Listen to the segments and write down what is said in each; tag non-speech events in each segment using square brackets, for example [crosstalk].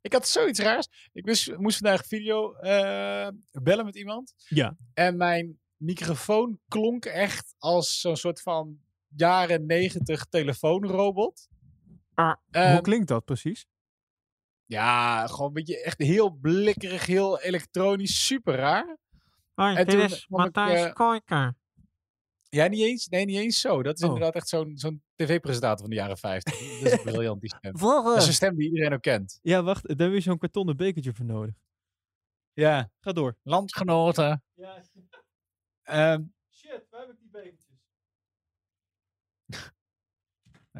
Ik had zoiets raars. Ik moest, moest vandaag video eh, bellen met iemand. Ja. En mijn microfoon klonk echt als zo'n soort van jaren negentig telefoonrobot. Hoe Ehm, klinkt dat precies? ja, gewoon een beetje echt heel blikkerig, heel elektronisch, super raar. Hoi, En dit toen is ik, Matthijs eh, Koijker. Ja, niet eens, nee, niet eens zo. Dat is Oh. inderdaad echt zo'n zo'n tv-presentator van de jaren 50. Dat is briljant, die stem. Dat is een stem die iedereen ook kent. Ja, wacht. Daar heb je zo'n kartonnen bekertje voor nodig. Ja. Ga door. Landgenoten. Ja, Ehm, shit. Waar heb ik die bekertjes? [laughs]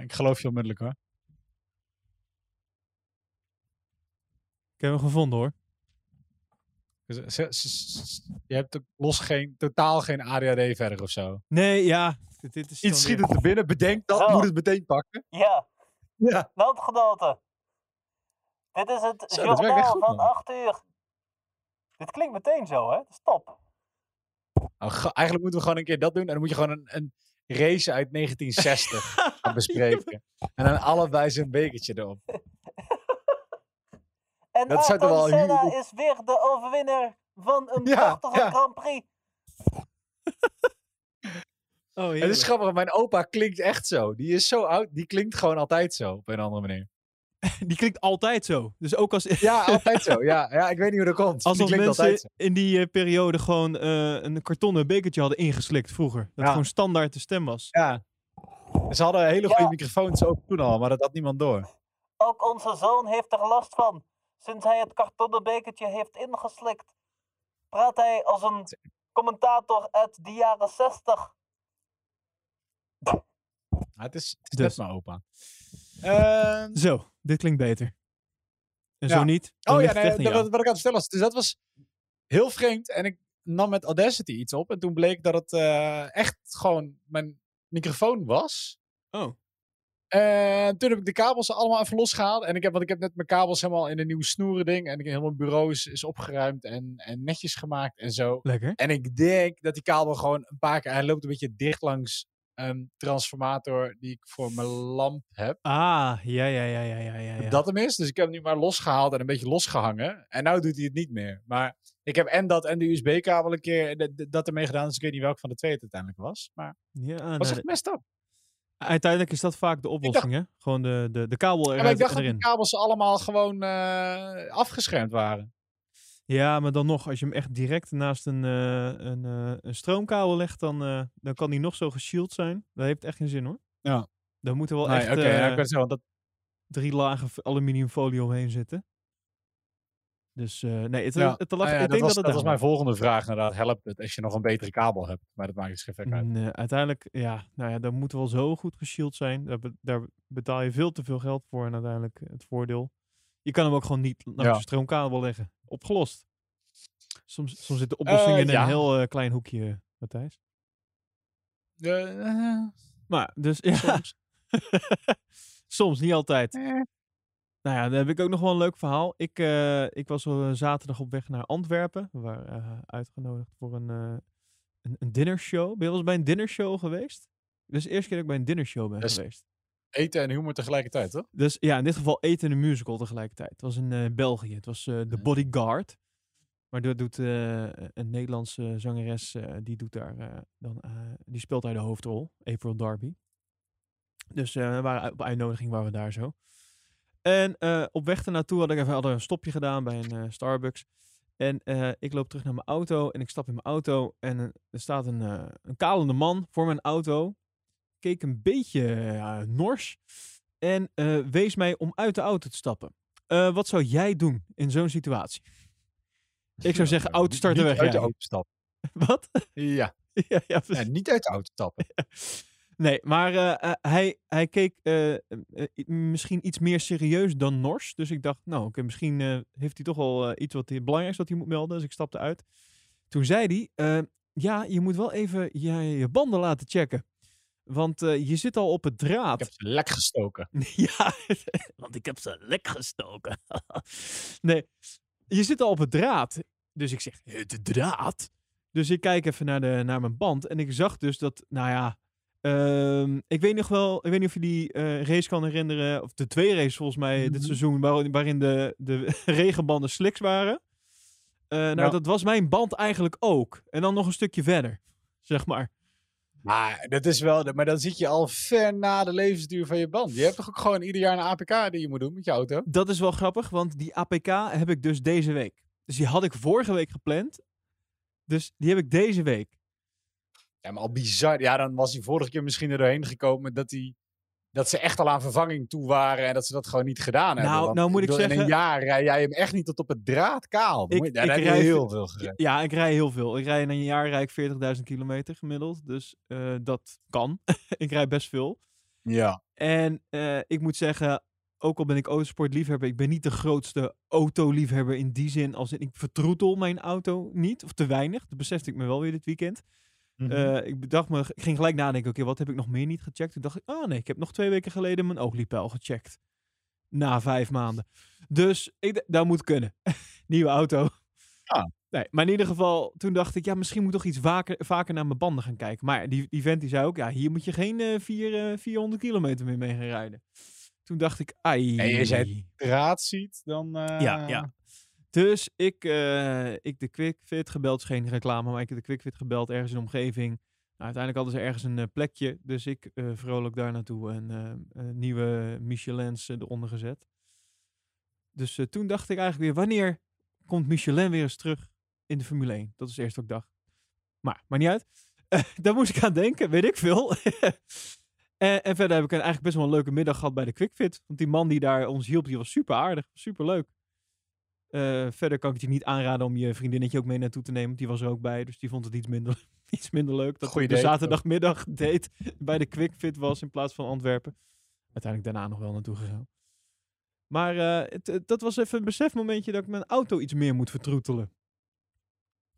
ik geloof je onmiddellijk hoor. Ik heb hem gevonden hoor. Ze- ze- je hebt ook los geen, totaal geen ADHD verder of zo. Nee, ja. Dit, dit is Iets schiet het er binnen, bedenk dat, moet het meteen pakken. Ja, Ja. landgenoten. Dit is het Zo, goed, van man. 8 uur. Dit klinkt meteen zo, hè? Stop. Nou, eigenlijk moeten we gewoon een keer dat doen. En dan moet je gewoon een, een race uit [laughs] 1960 gaan bespreken. En dan allebei zo'n bekertje erop. En Dat Ayrton Senna is weer de overwinnaar van een Ja, prachtige ja. Grand Prix. [laughs] Oh, Het is grappig, mijn opa klinkt echt zo. Die is zo oud, die klinkt gewoon altijd zo, op een andere manier. [laughs] Die klinkt altijd zo. Dus ook als, Ja, altijd zo. [laughs] Ja, ja ik weet niet hoe dat komt. alsof mensen altijd zo. in die eh, periode gewoon eh, een kartonnen bekertje hadden ingeslikt vroeger. Dat Ja. gewoon standaard de stem was. Ja. Ze hadden hele goede Ja. microfoons ook toen al, maar dat had niemand door. Ook onze zoon heeft er last van. Sinds hij het kartonnen bekertje heeft ingeslikt, praat hij als een commentator uit de jaren 60. Ja, het is, het is Dus. net mijn opa. Ehm, Zo, dit klinkt beter. En Ja. zo niet, dan oh ja, nee, dat, wat, ik aan het vertellen was. Dus dat was heel vreemd. En ik nam met Audacity iets op. En toen bleek dat het eh, echt gewoon mijn microfoon was. Oh. En toen heb ik de kabels allemaal even losgehaald. En ik heb, want ik heb net mijn kabels helemaal in een nieuwe snoeren ding. En ik helemaal mijn bureau is, is opgeruimd en, en netjes gemaakt en zo. Lekker. En ik denk dat die kabel gewoon een paar keer... Hij loopt een beetje dicht langs een transformator die ik voor mijn lamp heb. Ah, ja, ja, ja, ja, ja, ja. Dat hem is. Dus ik heb hem nu maar losgehaald en een beetje losgehangen. En nu doet hij het niet meer. Maar ik heb en dat en de USB-kabel een keer dat ermee gedaan. Dus ik weet niet welke van de twee het uiteindelijk was. Maar Ja, was nou, echt messed up. Uiteindelijk is dat vaak de oplossing, hè? Gewoon de, de, de kabel Ja, maar eruit ik dacht dat erin. die kabels allemaal gewoon eh, afgeschermd waren. Ja, maar dan nog, als je hem echt direct naast een, eh, een, eh, een stroomkabel legt, dan, dan kan die nog zo geshield zijn. Dat heeft echt geen zin, hoor. Ja. Dan moeten wel Nee, echt eh, ja, ik wel. Dat, drie lagen aluminiumfolie omheen zitten. Dus eh, nee, het, ja. het, het, Ah ja, ik dat denk was, dat het dat was mijn volgende vraag. Inderdaad, helpt het als je nog een betere kabel hebt? Maar dat maakt dus geen fuck uit. Nee, uiteindelijk, ja, nou ja, dan moet wel zo goed geshield zijn. Daar, be- daar betaal je veel te veel geld voor en uiteindelijk het voordeel. Je kan hem ook gewoon niet langs Ja. de stroomkabel leggen. Opgelost. Soms, soms zit de oplossing Eh, in ja. een heel eh, klein hoekje, Matthijs. Maar, dus ja. soms. [laughs] Soms, niet altijd. Nou ja, dan heb ik ook nog wel een leuk verhaal. Ik, eh, ik was eh, zaterdag op weg naar Antwerpen. We waren eh, uitgenodigd voor een, een, een dinnershow. Ben je wel eens bij een dinnershow geweest? Is de eerste keer dat ik bij een dinnershow ben geweest. Eten en humor tegelijkertijd, toch? Dus ja, in dit geval eten en een musical tegelijkertijd. Het was in België. Het was The. Bodyguard. Maar dat doet een Nederlandse zangeres, die, doet daar, dan, die speelt daar de hoofdrol, April Darby. Dus we waren, op uitnodiging waren we daar zo. En eh, op weg ernaartoe had ik even hadden we een stopje gedaan bij een eh, Starbucks. En eh, ik loop terug naar mijn auto en ik stap in mijn auto. En er staat een, een kalende man voor mijn auto. Keek een beetje nors. En wees mij om uit de auto te stappen. Wat zou jij doen in zo'n situatie? Ik zou zeggen, auto starten weg. uit de auto stappen. [laughs] Wat? Ja. [laughs] ja, ja, ja, niet uit de auto stappen. [laughs] Nee, maar eh, eh, hij, hij keek eh, misschien iets meer serieus dan Nors. Dus ik dacht, nou, oké, misschien heeft hij toch wel iets wat hij, belangrijks wat hij moet melden. Dus ik stapte uit. Toen zei hij, ja, je moet wel even je, je banden laten checken. Want je zit al op het draad. Ik heb ze lek gestoken. [laughs] Ja, want ik heb ze lek gestoken. [laughs] nee, je zit al op het draad. Dus ik zeg, "Eh, de draad? Dus ik kijk even naar, de, naar mijn band en ik zag dus dat, nou ja, Ehm, ik weet nog wel, ik weet niet of je die eh, race kan herinneren, of de twee races volgens mij dit Mhm. seizoen, waar- waarin de, de [laughs] regenbanden slicks waren. Eh, nou, Ja. dat was mijn band eigenlijk ook. En dan nog een stukje verder, zeg maar. Maar dat is wel, de- maar dan zit je al ver na de levensduur van je band. Je hebt toch ook gewoon ieder jaar een APK die je moet doen met je auto? Dat is wel grappig, want die APK heb ik dus deze week. Dus die had ik vorige week gepland. Dus die heb ik deze week. Ja, maar al bizar. Ja, dan was hij vorige keer misschien er doorheen gekomen dat, hij, dat ze echt al aan vervanging toe waren en dat ze dat gewoon niet gedaan hebben. Nou, Want nou moet ik bedoel, In zeggen- een jaar rij jij hem echt niet tot op het draad kaal. Ik- rij heel ve- veel gereden. Ja, ik rij heel veel. Ik rij in een jaar rijd ik 40.000 kilometer gemiddeld. Dus eh, dat kan. [laughs] ik rij best veel. Ja. En eh, ik moet zeggen, ook al ben ik autosportliefhebber, ik ben niet de grootste autoliefhebber in die zin. Als in, ik vertroetel mijn auto niet, of te weinig. Dat besefte ik me wel weer dit weekend. Mhm. Eh, ik bedacht me, ik ging gelijk nadenken, oké, wat heb ik nog meer niet gecheckt? Toen dacht ik, oh nee, ik heb nog twee weken geleden mijn oliepeil gecheckt. Na vijf maanden. Dus ik, dat moet kunnen. [laughs] Nieuwe auto. Ja. Nee, maar in ieder geval, toen dacht ik, ja, misschien moet ik toch iets vaker, vaker naar mijn banden gaan kijken. Maar die, die vent die zei ook, ja, hier moet je geen eh, vier, eh, 400 kilometer meer mee gaan rijden. Toen dacht ik, ai. Nee, je zei draad ziet, dan... eh, Ja, ja. Dus ik, eh, ik de QuickFit gebeld, is geen reclame, maar ik heb de QuickFit gebeld ergens in de omgeving. Nou, uiteindelijk hadden ze ergens een eh, plekje, dus ik eh, vrolijk daar naartoe en nieuwe Michelins eronder gezet. Dus toen dacht ik eigenlijk weer, wanneer komt Michelin weer eens terug in de Formule 1? Dat is het eerste wat ik dacht. Maar, maar niet uit. [laughs] Daar moest ik aan denken, weet ik veel. [laughs] en, en verder heb ik eigenlijk best wel een leuke middag gehad bij de QuickFit. Want die man die daar ons hielp, die was super aardig, super leuk. Eh, verder kan ik het je niet aanraden om je vriendinnetje ook mee naartoe te nemen. Die was er ook bij, dus die vond het iets minder, [laughs] iets minder leuk. Dat Goeie de date ook. zaterdagmiddag [laughs] date bij de QuickFit was in plaats van Antwerpen. Uiteindelijk daarna nog wel naartoe gegaan. Maar eh, het, het- dat was even een besefmomentje dat ik mijn auto iets meer moet vertroetelen.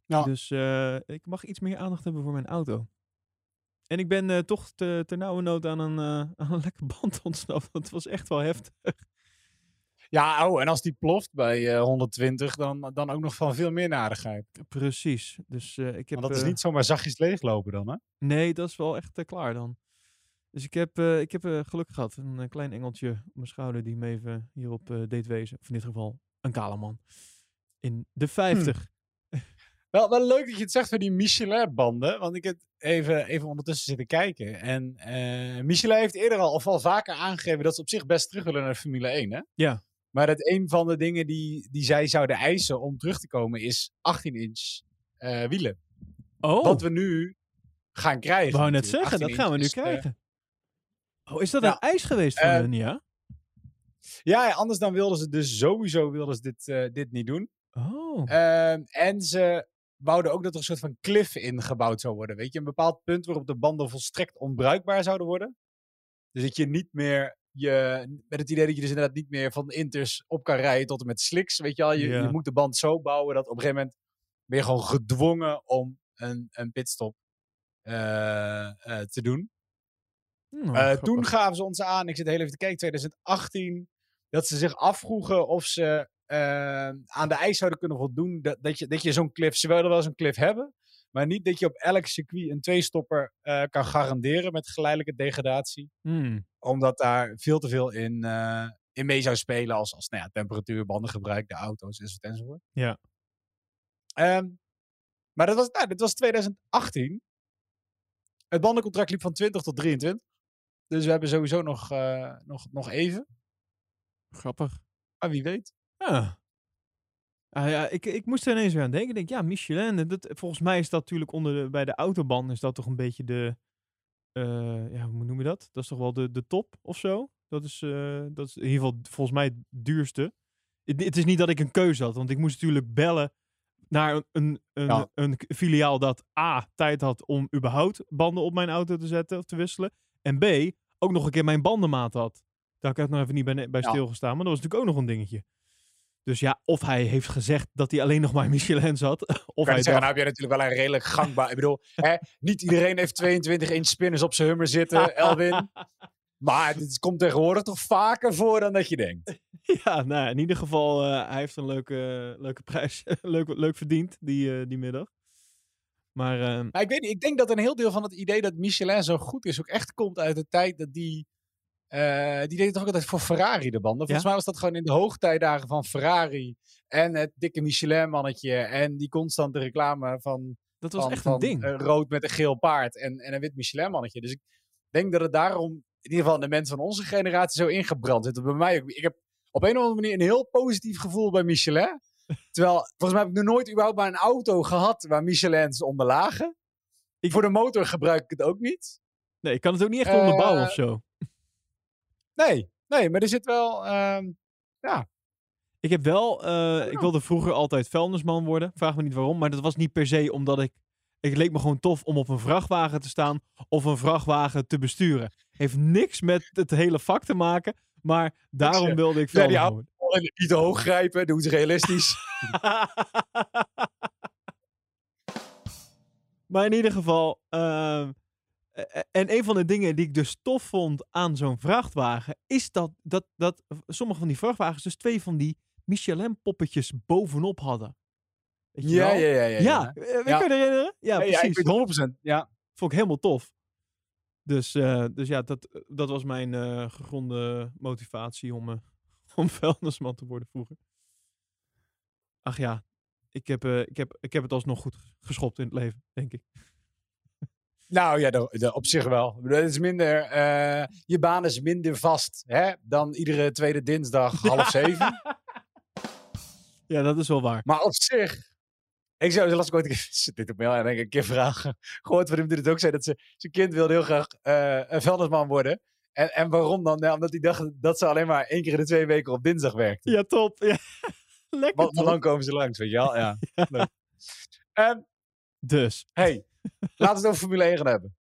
Ja. Dus eh, ik mag iets meer aandacht hebben voor mijn auto. En ik ben toch te, ter nauwe nood aan een, aan een lekker band ontsnapt. Dat was echt wel heftig. Ja, oh, en als die ploft bij eh, 120, dan, dan ook nog van veel meer narigheid. Precies. Dus eh, ik heb. Want dat is eh, niet zomaar zachtjes leeglopen dan, hè? Nee, dat is wel echt eh, klaar dan. Dus ik heb, eh, ik heb eh, geluk gehad. Een eh, klein engeltje op mijn schouder die me even hierop eh, deed wezen. Of in dit geval een kale man. In de 50. [laughs] Wel, wel leuk dat je het zegt voor die Michelin-banden. Want ik heb even, even ondertussen zitten kijken. En eh, Michelin heeft eerder al, of al vaker aangegeven dat ze op zich best terug willen naar Formule 1. Hè? Ja. Maar dat een van de dingen die, die zij zouden eisen om terug te komen is 18-inch eh, wielen. Oh, Wat we nu gaan krijgen. ik wou net zeggen, dat 18 gaan we nu inch eh, krijgen. Oh, is dat een ijs geweest van hun, ja? ja, anders dan wilden ze dus sowieso wilden ze dit, dit niet doen. Oh. Ehm, en ze wouden ook dat er een soort van cliff ingebouwd zou worden. Weet je, een bepaald punt waarop de banden volstrekt onbruikbaar zouden worden. Dus dat je niet meer, je, met het idee dat je dus inderdaad niet meer van inters op kan rijden tot en met slicks. Weet je al, je, je moet de band zo bouwen dat op een gegeven moment ben je gewoon gedwongen om een, een pitstop eh, eh, te doen. Nou, Eh, toen gaven ze ons aan, ik zit heel even te kijken, 2018, dat ze zich afvroegen of ze aan de eis zouden kunnen voldoen. Dat, dat je, dat je zo'n cliff, ze wilden wel zo'n cliff hebben, maar niet dat je op elk circuit een tweestopper kan garanderen met geleidelijke degradatie. Hmm. Omdat daar veel te veel in, eh, in mee zou spelen als, als nou ja, temperatuur, bandengebruik, de auto's enzovoort. enzovoort. Ja. Ehm, maar dat was, nou, dit was 2018. Het bandencontract liep van 20 tot 23. Dus we hebben sowieso nog, eh, nog, nog even. Grappig. Maar wie weet. Ja. Ah, ja, ik, ik moest er ineens weer aan denken. Ik denk, ja, Michelin. Dat, volgens mij is dat natuurlijk onder de, bij de autobahn is dat toch een beetje de... eh, ja, hoe noem je dat? Dat is toch wel de, de top of zo? Dat is, eh, dat is in ieder geval volgens mij het duurste. Het, het is niet dat ik een keuze had, want ik moest natuurlijk bellen naar een, een, een, Ja. een filiaal dat A, tijd had om überhaupt banden op mijn auto te zetten of te wisselen. En B, ook nog een keer mijn bandenmaat had. Daar heb ik nog even niet bij, bij Ja. stilgestaan, maar dat was natuurlijk ook nog een dingetje. Dus ja, of hij heeft gezegd dat hij alleen nog maar Michelin had. [laughs] Of Kan hij zeggen, dacht, nou heb je natuurlijk wel een redelijk gangbaar... ik bedoel, hè, niet iedereen heeft 22 inch spinners op zijn hummer zitten, [laughs] Elwin. Maar het komt tegenwoordig toch vaker voor dan dat je denkt. [laughs] ja, nou, in ieder geval, eh, hij heeft een leuke, leuke prijs. leuk, leuk verdiend, die, eh, die middag. Maar ehm, Maar ik weet niet, ik denk dat een heel deel van het idee dat Michelin zo goed is ook echt komt uit de tijd dat die... eh, die deed het toch ook altijd voor Ferrari de banden. Volgens Ja? mij was dat gewoon in de hoogtijdagen van Ferrari. En het dikke Michelin-mannetje. En die constante reclame van, dat was van, echt van een ding. eh, rood met een geel paard en, en een wit Michelin-mannetje. Dus ik denk dat het daarom, in ieder geval de mensen van onze generatie, zo ingebrand zit. Bij mij ook. Ik heb op een of andere manier een heel positief gevoel bij Michelin. [laughs] Terwijl, volgens mij heb ik nog nooit überhaupt maar een auto gehad waar Michelins onder lagen. Ik- Voor de motor gebruik ik het ook niet. Nee, ik kan het ook niet echt onderbouwen eh, of zo. Nee, nee, maar er zit wel... ehm, Ik heb wel, eh, ik wilde vroeger altijd vuilnisman worden. Vraag me niet waarom, maar dat was niet per se omdat ik. Het leek me gewoon tof om op een vrachtwagen te staan of een vrachtwagen te besturen. Heeft niks met het hele vak te maken, maar daarom wilde ik Ja, die worden. niet te hoog grijpen, doe het realistisch. [laughs] maar in ieder geval. ehm, eh, eh, en een van de dingen die ik dus tof vond aan zo'n vrachtwagen. is dat, dat, dat sommige van die vrachtwagens dus twee van die Michelin-poppetjes bovenop hadden. Weet je ja, ja, ja, ja. Ja, eh, Ja. je je herinneren? Ja, Ja, ja, precies. weet 100%. Ja. Vond ik helemaal tof. Dus, eh, dus ja, dat, dat was mijn eh, gegronde motivatie om, eh, [laughs] om vuilnisman te worden vroeger. Ach ja, ik heb, eh, ik, heb, ik heb het alsnog goed geschopt in het leven, denk ik. Nou ja, de, de- op zich wel. Het is minder, eh, je baan is minder vast hè, dan iedere tweede dinsdag [laughs] half zeven. Ja, dat is wel waar. Maar op zich, ik zou, las ik ooit een keer, [laughs] zit dit op mail en denk ik een keer vragen. Gehoord die het ook zei, dat ze, zijn kind wilde heel graag eh, een vuilnisman worden. En, en waarom dan? Ja, omdat hij dacht dat ze alleen maar één keer in de twee weken op dinsdag werkte. Ja, top. Ja. [laughs] Lekker Want, dan komen ze langs, weet je wel. Ja. Leuk. Ehm, Dus, hey, [laughs] laten we het over Formule 1 gaan hebben.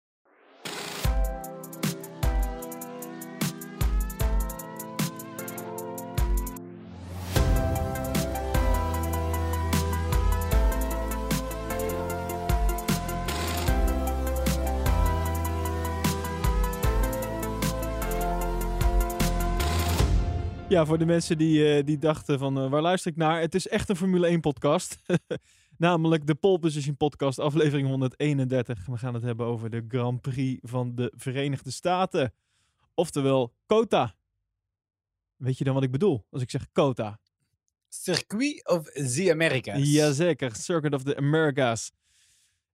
ja, voor de mensen die, eh, die dachten van eh, waar luister ik naar? Het is echt een Formule 1 podcast. [laughs] Namelijk de Pole Position podcast, aflevering 131. We gaan het hebben over de Grand Prix van de Verenigde Staten. Oftewel, COTA. Weet je dan wat ik bedoel als ik zeg COTA? Circuit of the Americas. Jazeker, Circuit of the Americas.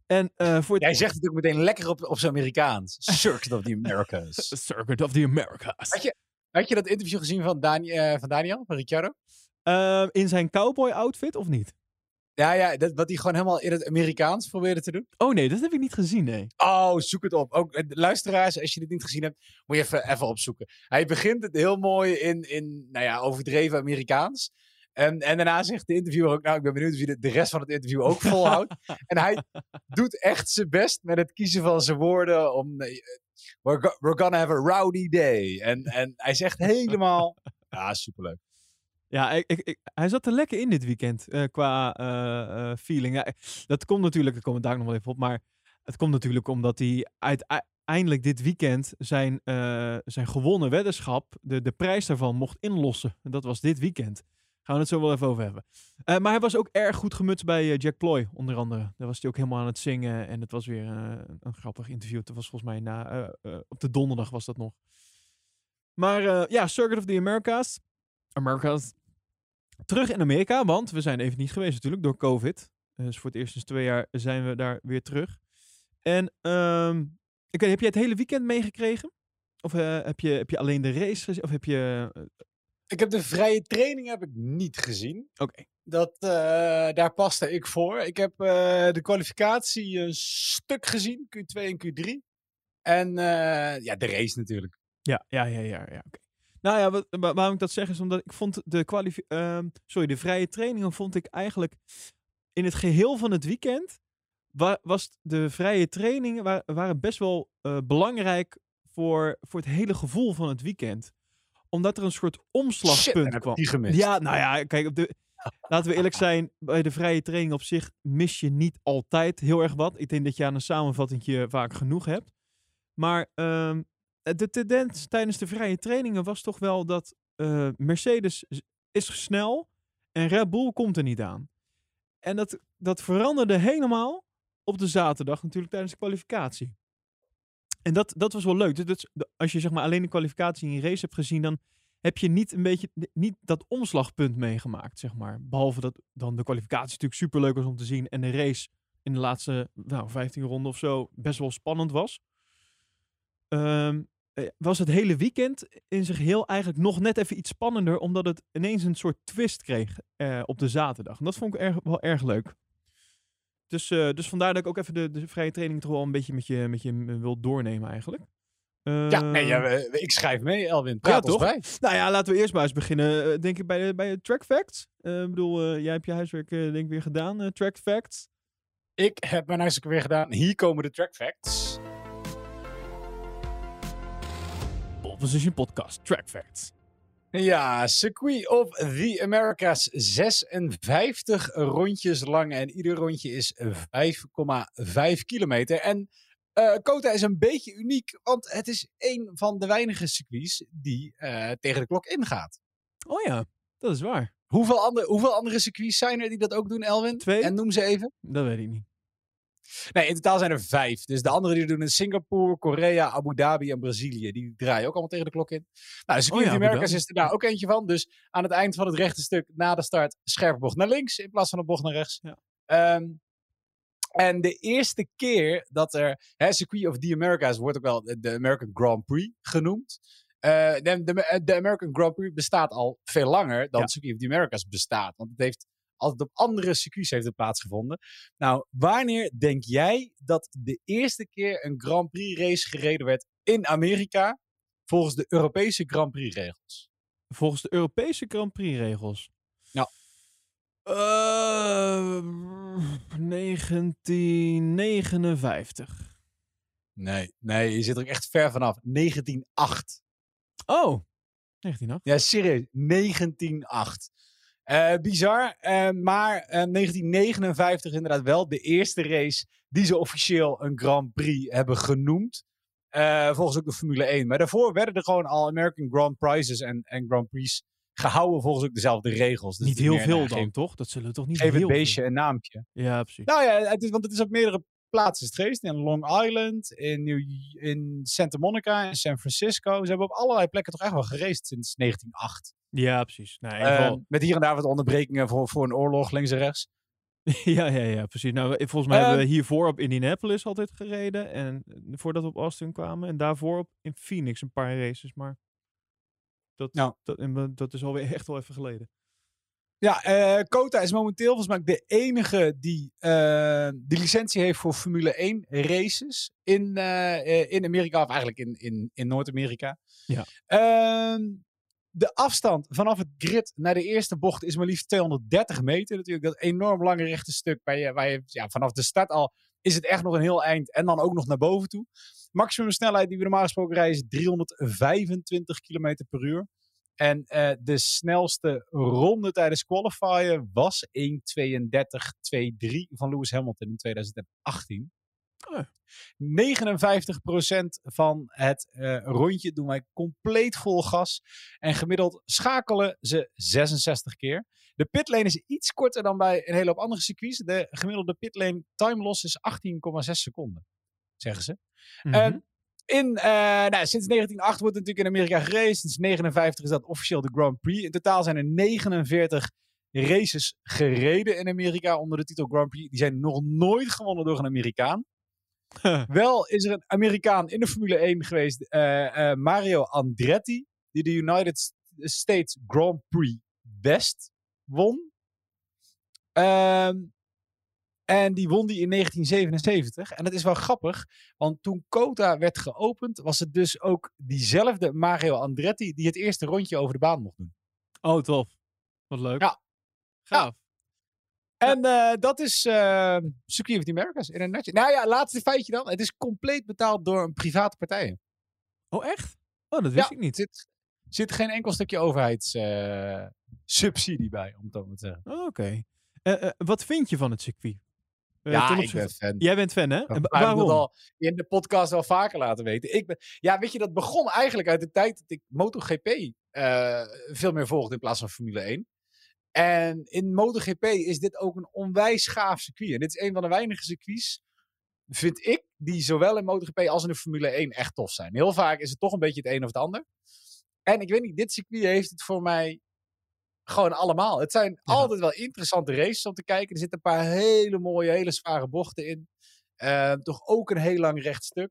En eh, voor Jij zegt het ook meteen lekker op, op zijn Amerikaans. Circuit of the Americas. [laughs] Circuit of the Americas. Had je, had je dat interview gezien van, Dani eh, van Daniel, van Ricciardo? Eh, in zijn cowboy outfit of niet? Ja, ja dat, wat hij gewoon helemaal in het Amerikaans probeerde te doen. Oh nee, dat heb ik niet gezien, nee. Oh, zoek het op. Ook eh, luisteraars, als je dit niet gezien hebt, moet je even, even opzoeken. Hij begint het heel mooi in, in nou ja, overdreven Amerikaans. En, en daarna zegt de interviewer ook, nou, ik ben benieuwd of je de, de rest van het interview ook [laughs] volhoudt. en hij doet echt zijn best met het kiezen van zijn woorden om... eh, we're, go- we're gonna have a rowdy day. En, en hij zegt helemaal... [laughs] Ja, superleuk. Ja, ik, ik, ik- hij zat er lekker in dit weekend eh, qua eh, eh, feeling. Dat komt natuurlijk, ik kom daar nog wel even op, maar het komt natuurlijk omdat hij uiteindelijk dit weekend zijn, zijn gewonnen weddenschap, de, de prijs daarvan, mocht inlossen. En dat was dit weekend. Gaan we het zo wel even over hebben. Maar hij was ook erg goed gemutst bij Jack Ploy, onder andere. Daar was hij ook helemaal aan het zingen en het was weer een grappig interview. Het was volgens mij na, op de donderdag was dat nog. Maar ja, Circuit of the Americas. Americas terug in Amerika, want we zijn even niet geweest natuurlijk door COVID. Eh, Dus voor het eerst sinds twee jaar zijn we daar weer terug. En ehm, ik weet, heb jij het hele weekend meegekregen? Of eh, heb, je, heb je alleen de race gezien? Of heb je... eh, Ik heb de vrije training heb ik niet gezien. Oké. Dat, daar paste ik voor. Ik heb de kwalificatie een stuk gezien, Q2 en Q3. En ja, de race natuurlijk. Ja, ja, ja, ja. ja. Nou ja, wat, waarom ik dat zeg is omdat ik vond de kwalifi ehm, sorry, de vrije trainingen vond ik eigenlijk in het geheel van het weekend wa- was de vrije trainingen wa- waren best wel eh, belangrijk voor, voor het hele gevoel van het weekend. Omdat er een soort Shit, omslagpunt ik kwam. die gemist. Ja, nou ja, kijk, op de, [laughs] laten we eerlijk zijn, bij de vrije training op zich mis je niet altijd heel erg wat. Ik denk dat je aan een samenvattingje vaak genoeg hebt. Maar ehm, de tendens tijdens de vrije trainingen was toch wel dat eh, Mercedes is- snel en Red Bull komt er niet aan. En dat, dat veranderde helemaal op de zaterdag natuurlijk tijdens de kwalificatie. En dat, dat was wel leuk. Dus als je zeg maar alleen de kwalificatie in je race hebt gezien, dan heb je niet een beetje niet dat omslagpunt meegemaakt, zeg maar. Behalve dat dan de kwalificatie natuurlijk super leuk was om te zien en de race in de laatste nou, 15 ronden of zo best wel spannend was. Eh, was het hele weekend in zich heel eigenlijk nog net even iets spannender, omdat het ineens een soort twist kreeg eh, op de zaterdag. En dat vond ik erg, wel erg leuk. Dus, eh, dus vandaar dat ik ook even de, de vrije training toch wel een beetje met je, met je eh, wil doornemen eigenlijk. Ja, nee, ja, ik schrijf mee, Elwin. Praat Ja, toch? bij. nou ja, laten we eerst maar eens beginnen, eh, denk ik, bij de, bij de track facts. Eh, Ik bedoel, eh, jij hebt je huiswerk eh, denk ik weer gedaan, eh, track facts. Ik heb mijn huiswerk weer gedaan. Hier komen de track facts. Position Podcast, track facts. Ja, Circuit of the Americas. 56 rondjes lang en ieder rondje is 5,5 kilometer. En eh Kota is een beetje uniek, want het is een van de weinige circuits die eh, tegen de klok ingaat. Oh ja, dat is waar. Hoeveel, andere, hoeveel andere circuits zijn er die dat ook doen, Elwin? Twee. En noem ze even. Dat weet ik niet. Nee, in totaal zijn er vijf. Dus de andere die doen in Singapore, Korea, Abu Dhabi en Brazilië. Die draaien ook allemaal tegen de klok in. Nou, de Oh ja, the Abu Americas is er daar ook eentje van. Dus aan het eind van het rechte stuk, na de start, scherpe bocht naar links in plaats van een bocht naar rechts. Ja. Ehm, en de eerste keer dat er, hè, Circuit of the Americas wordt ook wel de American Grand Prix genoemd. Eh, de, de, de American Grand Prix bestaat al veel langer dan Ja. Circuit of the Americas bestaat. Want het heeft altijd op andere circuits heeft het plaatsgevonden. Nou, wanneer denk jij dat de eerste keer een Grand Prix race gereden werd in Amerika volgens de Europese Grand Prix regels? Volgens de Europese Grand Prix regels. Ja. Eh, 1959. Nee, nee, je zit er ook echt ver vanaf. 1908. Oh, 1908. Ja, serieus. 1908. Eh, bizar, eh, maar eh, 1959 inderdaad wel de eerste race die ze officieel een Grand Prix hebben genoemd. Volgens ook de Formule 1. Maar daarvoor werden er gewoon al American Grand Prizes en, en Grand Prix gehouden volgens ook dezelfde regels. Dus niet heel meer, veel nou, dan, toch? Dat zullen toch niet geef heel het beestje veel- een naampje. Ja, precies. Nou ja, het is, want het is op meerdere plaatsen geweest. In Long Island, in, New, in Santa Monica, in San Francisco. Ze hebben op allerlei plekken toch echt wel geraced sinds 1908. Ja, precies. Nou, in Eh, ieder geval- met hier en daar wat onderbrekingen voor, voor een oorlog links en rechts. [laughs] ja, ja, ja, precies. Nou, volgens mij Ehm, hebben we hiervoor op Indianapolis altijd gereden. En eh, voordat we op Austin kwamen. En daarvoor op in Phoenix een paar races. Maar dat, Nou. dat, dat is alweer [laughs] echt wel even geleden. Ja, eh Kota is momenteel volgens mij de enige die eh, de licentie heeft voor Formule 1 races in, in Amerika, of eigenlijk in, in, in Noord-Amerika. Ja. De afstand vanaf het grid naar de eerste bocht is maar liefst 230 meter. Natuurlijk dat enorm lange rechte stuk waar je, waar ja, vanaf de start al is het echt nog een heel eind en dan ook nog naar boven toe. Maximum snelheid die we normaal gesproken rijden is 325 km per uur. En eh, de snelste ronde tijdens qualifier was 1.32.23 van Lewis Hamilton in 2018. Oh. 59% van het eh, rondje doen wij compleet vol gas. En gemiddeld schakelen ze 66 keer. De pitlane is iets korter dan bij een hele hoop andere circuits. De gemiddelde pitlane time loss is 18,6 seconden, zeggen ze. Mhm. In, eh, nou, sinds 1908 wordt het natuurlijk in Amerika geraced. Sinds 1959 is dat officieel de Grand Prix. In totaal zijn er 49 races gereden in Amerika onder de titel Grand Prix. Die zijn nog nooit gewonnen door een Amerikaan. [laughs] Wel is er een Amerikaan in de Formule 1 geweest, eh, eh, Mario Andretti, die de United States Grand Prix Best won. Ehm, en die won die in 1977. En dat is wel grappig, want toen Kota werd geopend, was het dus ook diezelfde Mario Andretti die het eerste rondje over de baan mocht doen. Oh, tof. Wat leuk. Ja. Gaaf. En eh, dat is eh Circuit of the Americas in een nutje. Nou ja, laatste feitje dan. Het is compleet betaald door een private partij. Oh, echt? Oh, dat wist Ja, ik niet. Er zit, zit geen enkel stukje overheidssubsidie bij, om het zo maar te zeggen. Oh, Oké. Eh, eh, wat vind je van het circuit? Eh, ja, ik ben fan. Jij bent fan, hè? Ja, En ik waarom? al in de podcast wel vaker laten weten. Ik ben, ja, weet je, dat begon eigenlijk uit de tijd dat ik MotoGP eh veel meer volgde in plaats van Formule 1. En in MotoGP is dit ook een onwijs gaaf circuit. En dit is een van de weinige circuits vind ik, die zowel in MotoGP als in de Formule 1 echt tof zijn. Heel vaak is het toch een beetje het een of het ander. En ik weet niet, dit circuit heeft het voor mij gewoon allemaal. Het zijn Ja. altijd wel interessante races om te kijken. Er zitten een paar hele mooie, hele zware bochten in. Eh, toch ook een heel lang rechtstuk.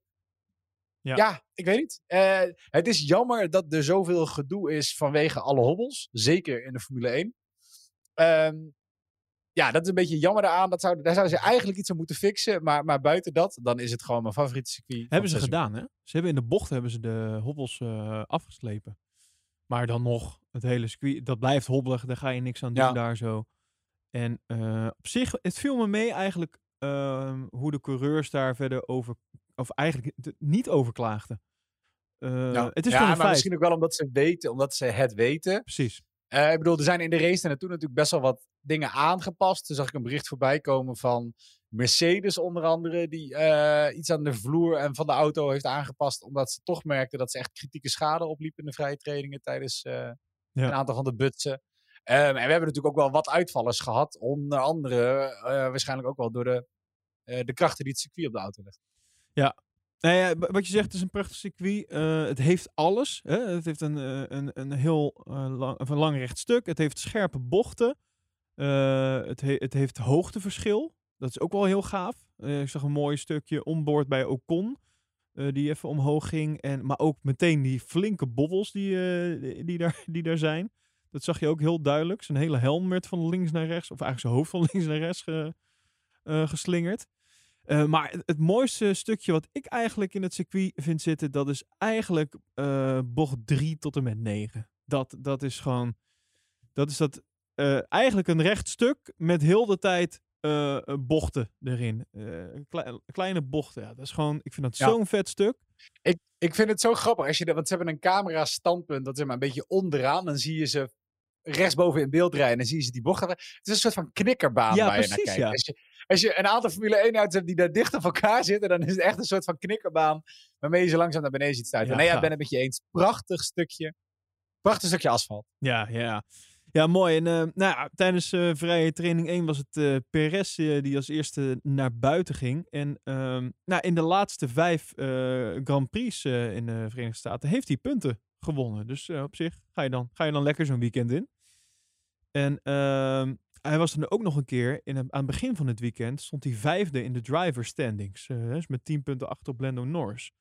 Ja. Ja, ik weet niet. Eh, het is jammer dat er zoveel gedoe is vanwege alle hobbels. Zeker in de Formule 1. Ehm, ja, dat is een beetje jammer daaraan. Dat zou, daar zouden ze eigenlijk iets aan moeten fixen. Maar, maar buiten dat, dan is het gewoon mijn favoriete circuit. Hebben ze gedaan, hè? Ze hebben in de bocht hebben ze de hobbels eh, afgeslepen. Maar dan nog, het hele circuit, dat blijft hobbelig. Daar ga je niks aan doen Ja. daar zo. En eh, op zich, het viel me mee eigenlijk ehm, hoe de coureurs daar verder over, of eigenlijk niet over klaagden. Eh, Ja, Het is ja maar feit. misschien ook wel omdat ze weten, omdat ze het weten. Precies. Eh, ik bedoel, er zijn in de race naartoe natuurlijk best wel wat dingen aangepast. Toen zag ik een bericht voorbij komen van Mercedes onder andere, die eh, iets aan de vloer en van de auto heeft aangepast, omdat ze toch merkten dat ze echt kritieke schade opliepen in de vrije trainingen tijdens eh, een aantal van de butsen. Ehm, en we hebben natuurlijk ook wel wat uitvallers gehad, onder andere waarschijnlijk ook wel door de, de krachten die het circuit op de auto legt. Nou ja, wat je zegt, het is een prachtig circuit. Eh, het heeft alles. Hè? Het heeft een, eh, een, een heel eh, lang, een lang recht stuk. Het heeft scherpe bochten. Het, he- het heeft hoogteverschil. Dat is ook wel heel gaaf. Ik zag een mooi stukje onboord bij Ocon. die even omhoog ging. En, maar ook meteen die flinke bobbels die, die, daar, die daar zijn. Dat zag je ook heel duidelijk. Zijn hele helm werd van links naar rechts. Of eigenlijk zijn hoofd van [laughs] links naar rechts ge- geslingerd. Eh, maar het, mooiste stukje wat ik eigenlijk in het circuit vind zitten, dat is eigenlijk eh, bocht 3 tot en met 9. Dat, dat is gewoon, dat is dat, eh, eigenlijk een recht stuk met heel de tijd bochten erin. Klei- kleine bochten, ja. Dat is gewoon, ik vind dat Ja. zo'n vet stuk. Ik, ik vind het zo grappig, als je de, want ze hebben een camera standpunt, dat is maar een beetje onderaan, dan zie je ze rechtsboven in beeld rijden en dan zie je ze die bocht. Het is een soort van knikkerbaan Ja, waar je precies, naar kijkt. ja. Als, je, een aantal Formule 1 auto's hebt die daar dicht op elkaar zitten, dan is het echt een soort van knikkerbaan waarmee je ze langzaam naar beneden ziet stuiten. Ja, nee, ja, ik ben het met je eens. Prachtig stukje, prachtig stukje asfalt. Ja, ja, ja. Mooi. En eh, nou ja, tijdens eh, vrije training 1 was het eh Perez die als eerste naar buiten ging. En ehm, nou, in de laatste vijf Grand Prix in de Verenigde Staten heeft hij punten gewonnen. Dus op zich ga je dan, ga je dan lekker zo'n weekend in. En ehm, hij was dan ook nog een keer, in, aan het begin van het weekend, stond hij vijfde in de driver standings. eh, dus met 10 punten achter op Lando Norris.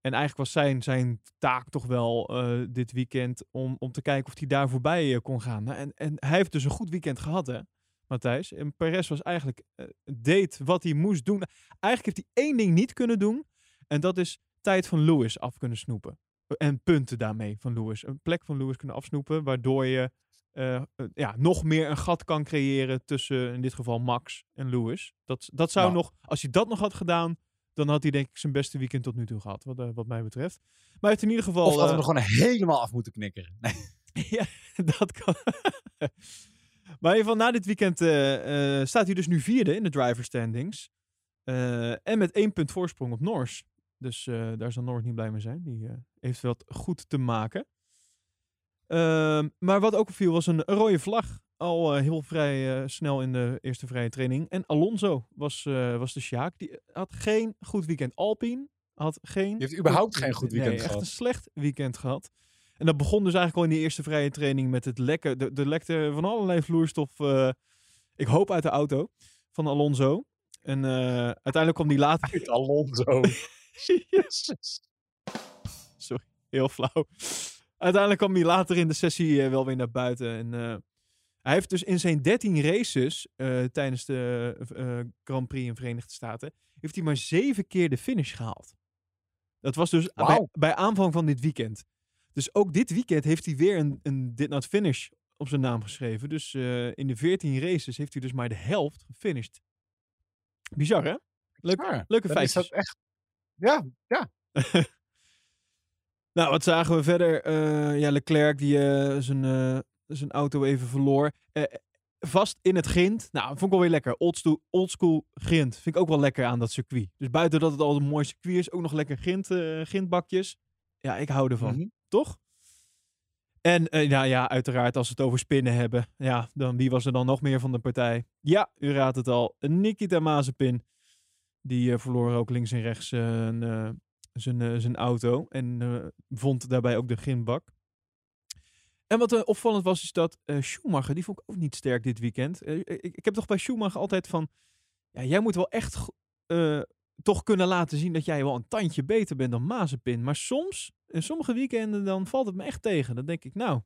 En eigenlijk was zijn, zijn taak toch wel eh, dit weekend om, om te kijken of hij daar voorbij eh, kon gaan. Nou, en, en hij heeft dus een goed weekend gehad, hè, Matthijs. En Perez was eigenlijk, deed wat hij moest doen. Eigenlijk heeft hij één ding niet kunnen doen. En dat is tijd van Lewis af kunnen snoepen. En punten daarmee van Lewis. Een plek van Lewis kunnen afsnoepen, waardoor je eh, eh, ja, nog meer een gat kan creëren tussen in dit geval Max en Lewis. Dat, dat zou Ja. nog, als hij dat nog had gedaan, dan had hij denk ik zijn beste weekend tot nu toe gehad, wat, eh, wat mij betreft. Maar hij heeft in ieder geval... Of dat we hem gewoon helemaal af moeten knikkeren. [laughs] Nee. [laughs] ja, dat kan. [laughs] maar in ieder geval, na dit weekend staat hij dus nu vierde in de driver standings. En met één punt voorsprong op Norris. Dus daar zal Norris niet blij mee zijn. Die heeft wat goed te maken. Ehm, maar wat ook opviel was een rode vlag. Al eh, heel vrij eh, snel in de eerste vrije training. En Alonso was, eh, was de Sjaak. Die had geen goed weekend. Alpine had geen... Die heeft überhaupt geen goed weekend nee, echt gehad. een slecht weekend gehad. En dat begon dus eigenlijk al in die eerste vrije training met het lekken. De, de lekte van allerlei vloeistof. eh, ik hoop uit de auto van Alonso. En uiteindelijk kwam die later. Uit Alonso. [laughs] [laughs] Sorry, heel flauw. Uiteindelijk kwam hij later in de sessie eh, wel weer naar buiten. En eh, hij heeft dus in zijn 13 races eh, tijdens de Grand Prix in Verenigde Staten, heeft hij maar zeven keer de finish gehaald. Dat was dus bij, aanvang van dit weekend. Dus ook dit weekend heeft hij weer een, een did not finish op zijn naam geschreven. Dus in de 14 races heeft hij dus maar de helft gefinished. Bizar, hè? Leuk, Bizar. leuke is feitjes. dat echt... Ja, ja. [laughs] Nou, wat zagen we verder? Eh, ja, Leclerc die eh, zijn, eh, zijn auto even verloor. Vast in het grind. Nou, vond ik wel weer lekker. Oldschool, oldschool grind. Vind ik ook wel lekker aan dat circuit. Dus buiten dat het al een mooi circuit is, ook nog lekker grind, grindbakjes. Ja, ik hou ervan. Mhm. Toch? En eh, ja, ja, uiteraard als we het over spinnen hebben. Ja, dan wie was er dan nog meer van de partij? Ja, u raadt het al. Nikita Mazepin. Die verloor ook links en rechts een, zijn, eh, zijn auto. En eh, vond daarbij ook de ginbak. En wat eh, opvallend was, is dat Schumacher, die vond ik ook niet sterk dit weekend. Ik, ik heb toch bij Schumacher altijd van, ja, jij moet wel echt toch kunnen laten zien dat jij wel een tandje beter bent dan Mazepin. Maar soms, in sommige weekenden, dan valt het me echt tegen. Dan denk ik, nou,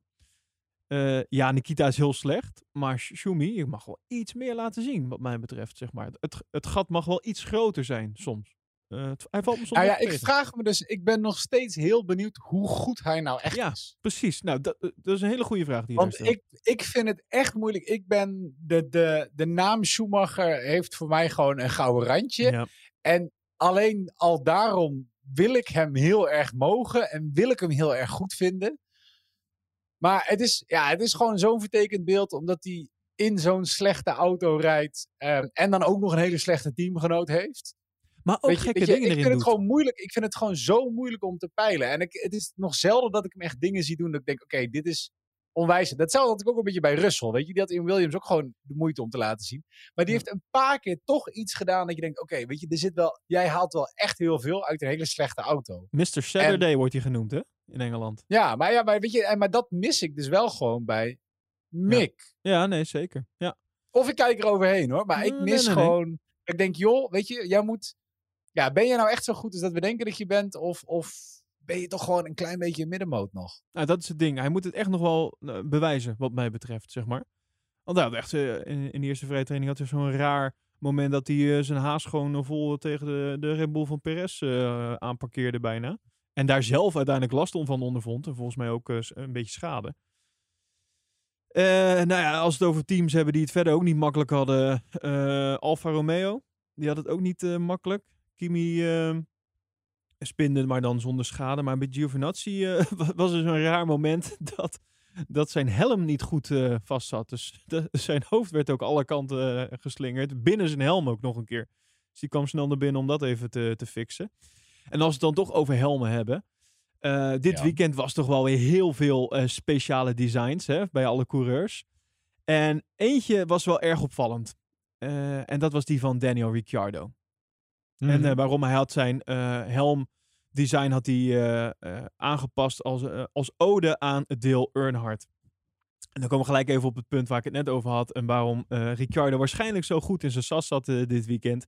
ja, Nikita is heel slecht. Maar Sch- Schumi, je mag wel iets meer laten zien, wat mij betreft, zeg maar. Het, het gat mag wel iets groter zijn, soms. Eh, hij valt me soms Nou ja, ik vraag me dus, ik ben nog steeds heel benieuwd hoe goed hij nou echt Ja, is. Precies, nou, dat, dat is een hele goede vraag die Want ik, ik vind het echt moeilijk. Ik ben, de, de, de naam Schumacher heeft voor mij gewoon een gouden randje. Ja. En alleen al daarom wil ik hem heel erg mogen en wil ik hem heel erg goed vinden. Maar het is, ja, het is gewoon zo'n vertekend beeld, omdat hij in zo'n slechte auto rijdt. eh, en dan ook nog een hele slechte teamgenoot heeft. Maar ook je, gekke je, dingen ik erin vind het gewoon moeilijk. Ik vind het gewoon zo moeilijk om te peilen. En ik, het is nog zelden dat ik hem echt dingen zie doen dat ik denk, oké, dit is onwijs. Datzelfde had ik ook een beetje bij Russell. Weet je, die had in Williams ook gewoon de moeite om te laten zien. Maar die Ja. heeft een paar keer toch iets gedaan dat je denkt, oké, weet je, er zit wel, jij haalt wel echt heel veel uit een hele slechte auto. Mr. Saturday wordt hij genoemd, hè? In Engeland. Ja, maar ja, maar weet je, en, maar dat mis ik dus wel gewoon bij Mick. Ja, nee, zeker. Ja. Of ik kijk er overheen hoor, maar ik Nee, mis nee, nee. gewoon. Ik denk, joh, weet je, jij moet. Ja, ben je nou echt zo goed als dat we denken dat je bent? Of, of ben je toch gewoon een klein beetje middenmoot nog? Nou, dat is het ding. Hij moet het echt nog wel eh, bewijzen, wat mij betreft, zeg maar. Want had echt, eh, in, de eerste vrije training had hij zo'n raar moment dat hij eh, zijn haas gewoon vol tegen de, de Red Bull van Perez aanparkeerde bijna. En daar zelf uiteindelijk last van ondervond. En volgens mij ook een beetje schade. Nou ja, als we het over teams hebben die het verder ook niet makkelijk hadden. Alfa Romeo, die had het ook niet makkelijk. Kimi eh, spinde, maar dan zonder schade. Maar bij Giovinazzi [laughs] wa- was er zo'n raar moment [laughs] dat, dat zijn helm niet goed eh vast zat. Dus [laughs] de- zijn hoofd werd ook alle kanten eh, geslingerd. Binnen zijn helm ook nog een keer. Dus die kwam snel naar binnen om dat even te, te fixen. En als we het dan toch over helmen hebben. dit Ja. weekend was toch wel weer heel veel speciale designs hè, bij alle coureurs. En eentje was wel erg opvallend. En dat was die van Daniel Ricciardo. En eh, waarom hij had zijn eh helmdesign had hij, eh, aangepast als, als ode aan Dale Earnhardt. En dan komen we gelijk even op het punt waar ik het net over had. En waarom Ricciardo waarschijnlijk zo goed in zijn sas zat dit weekend.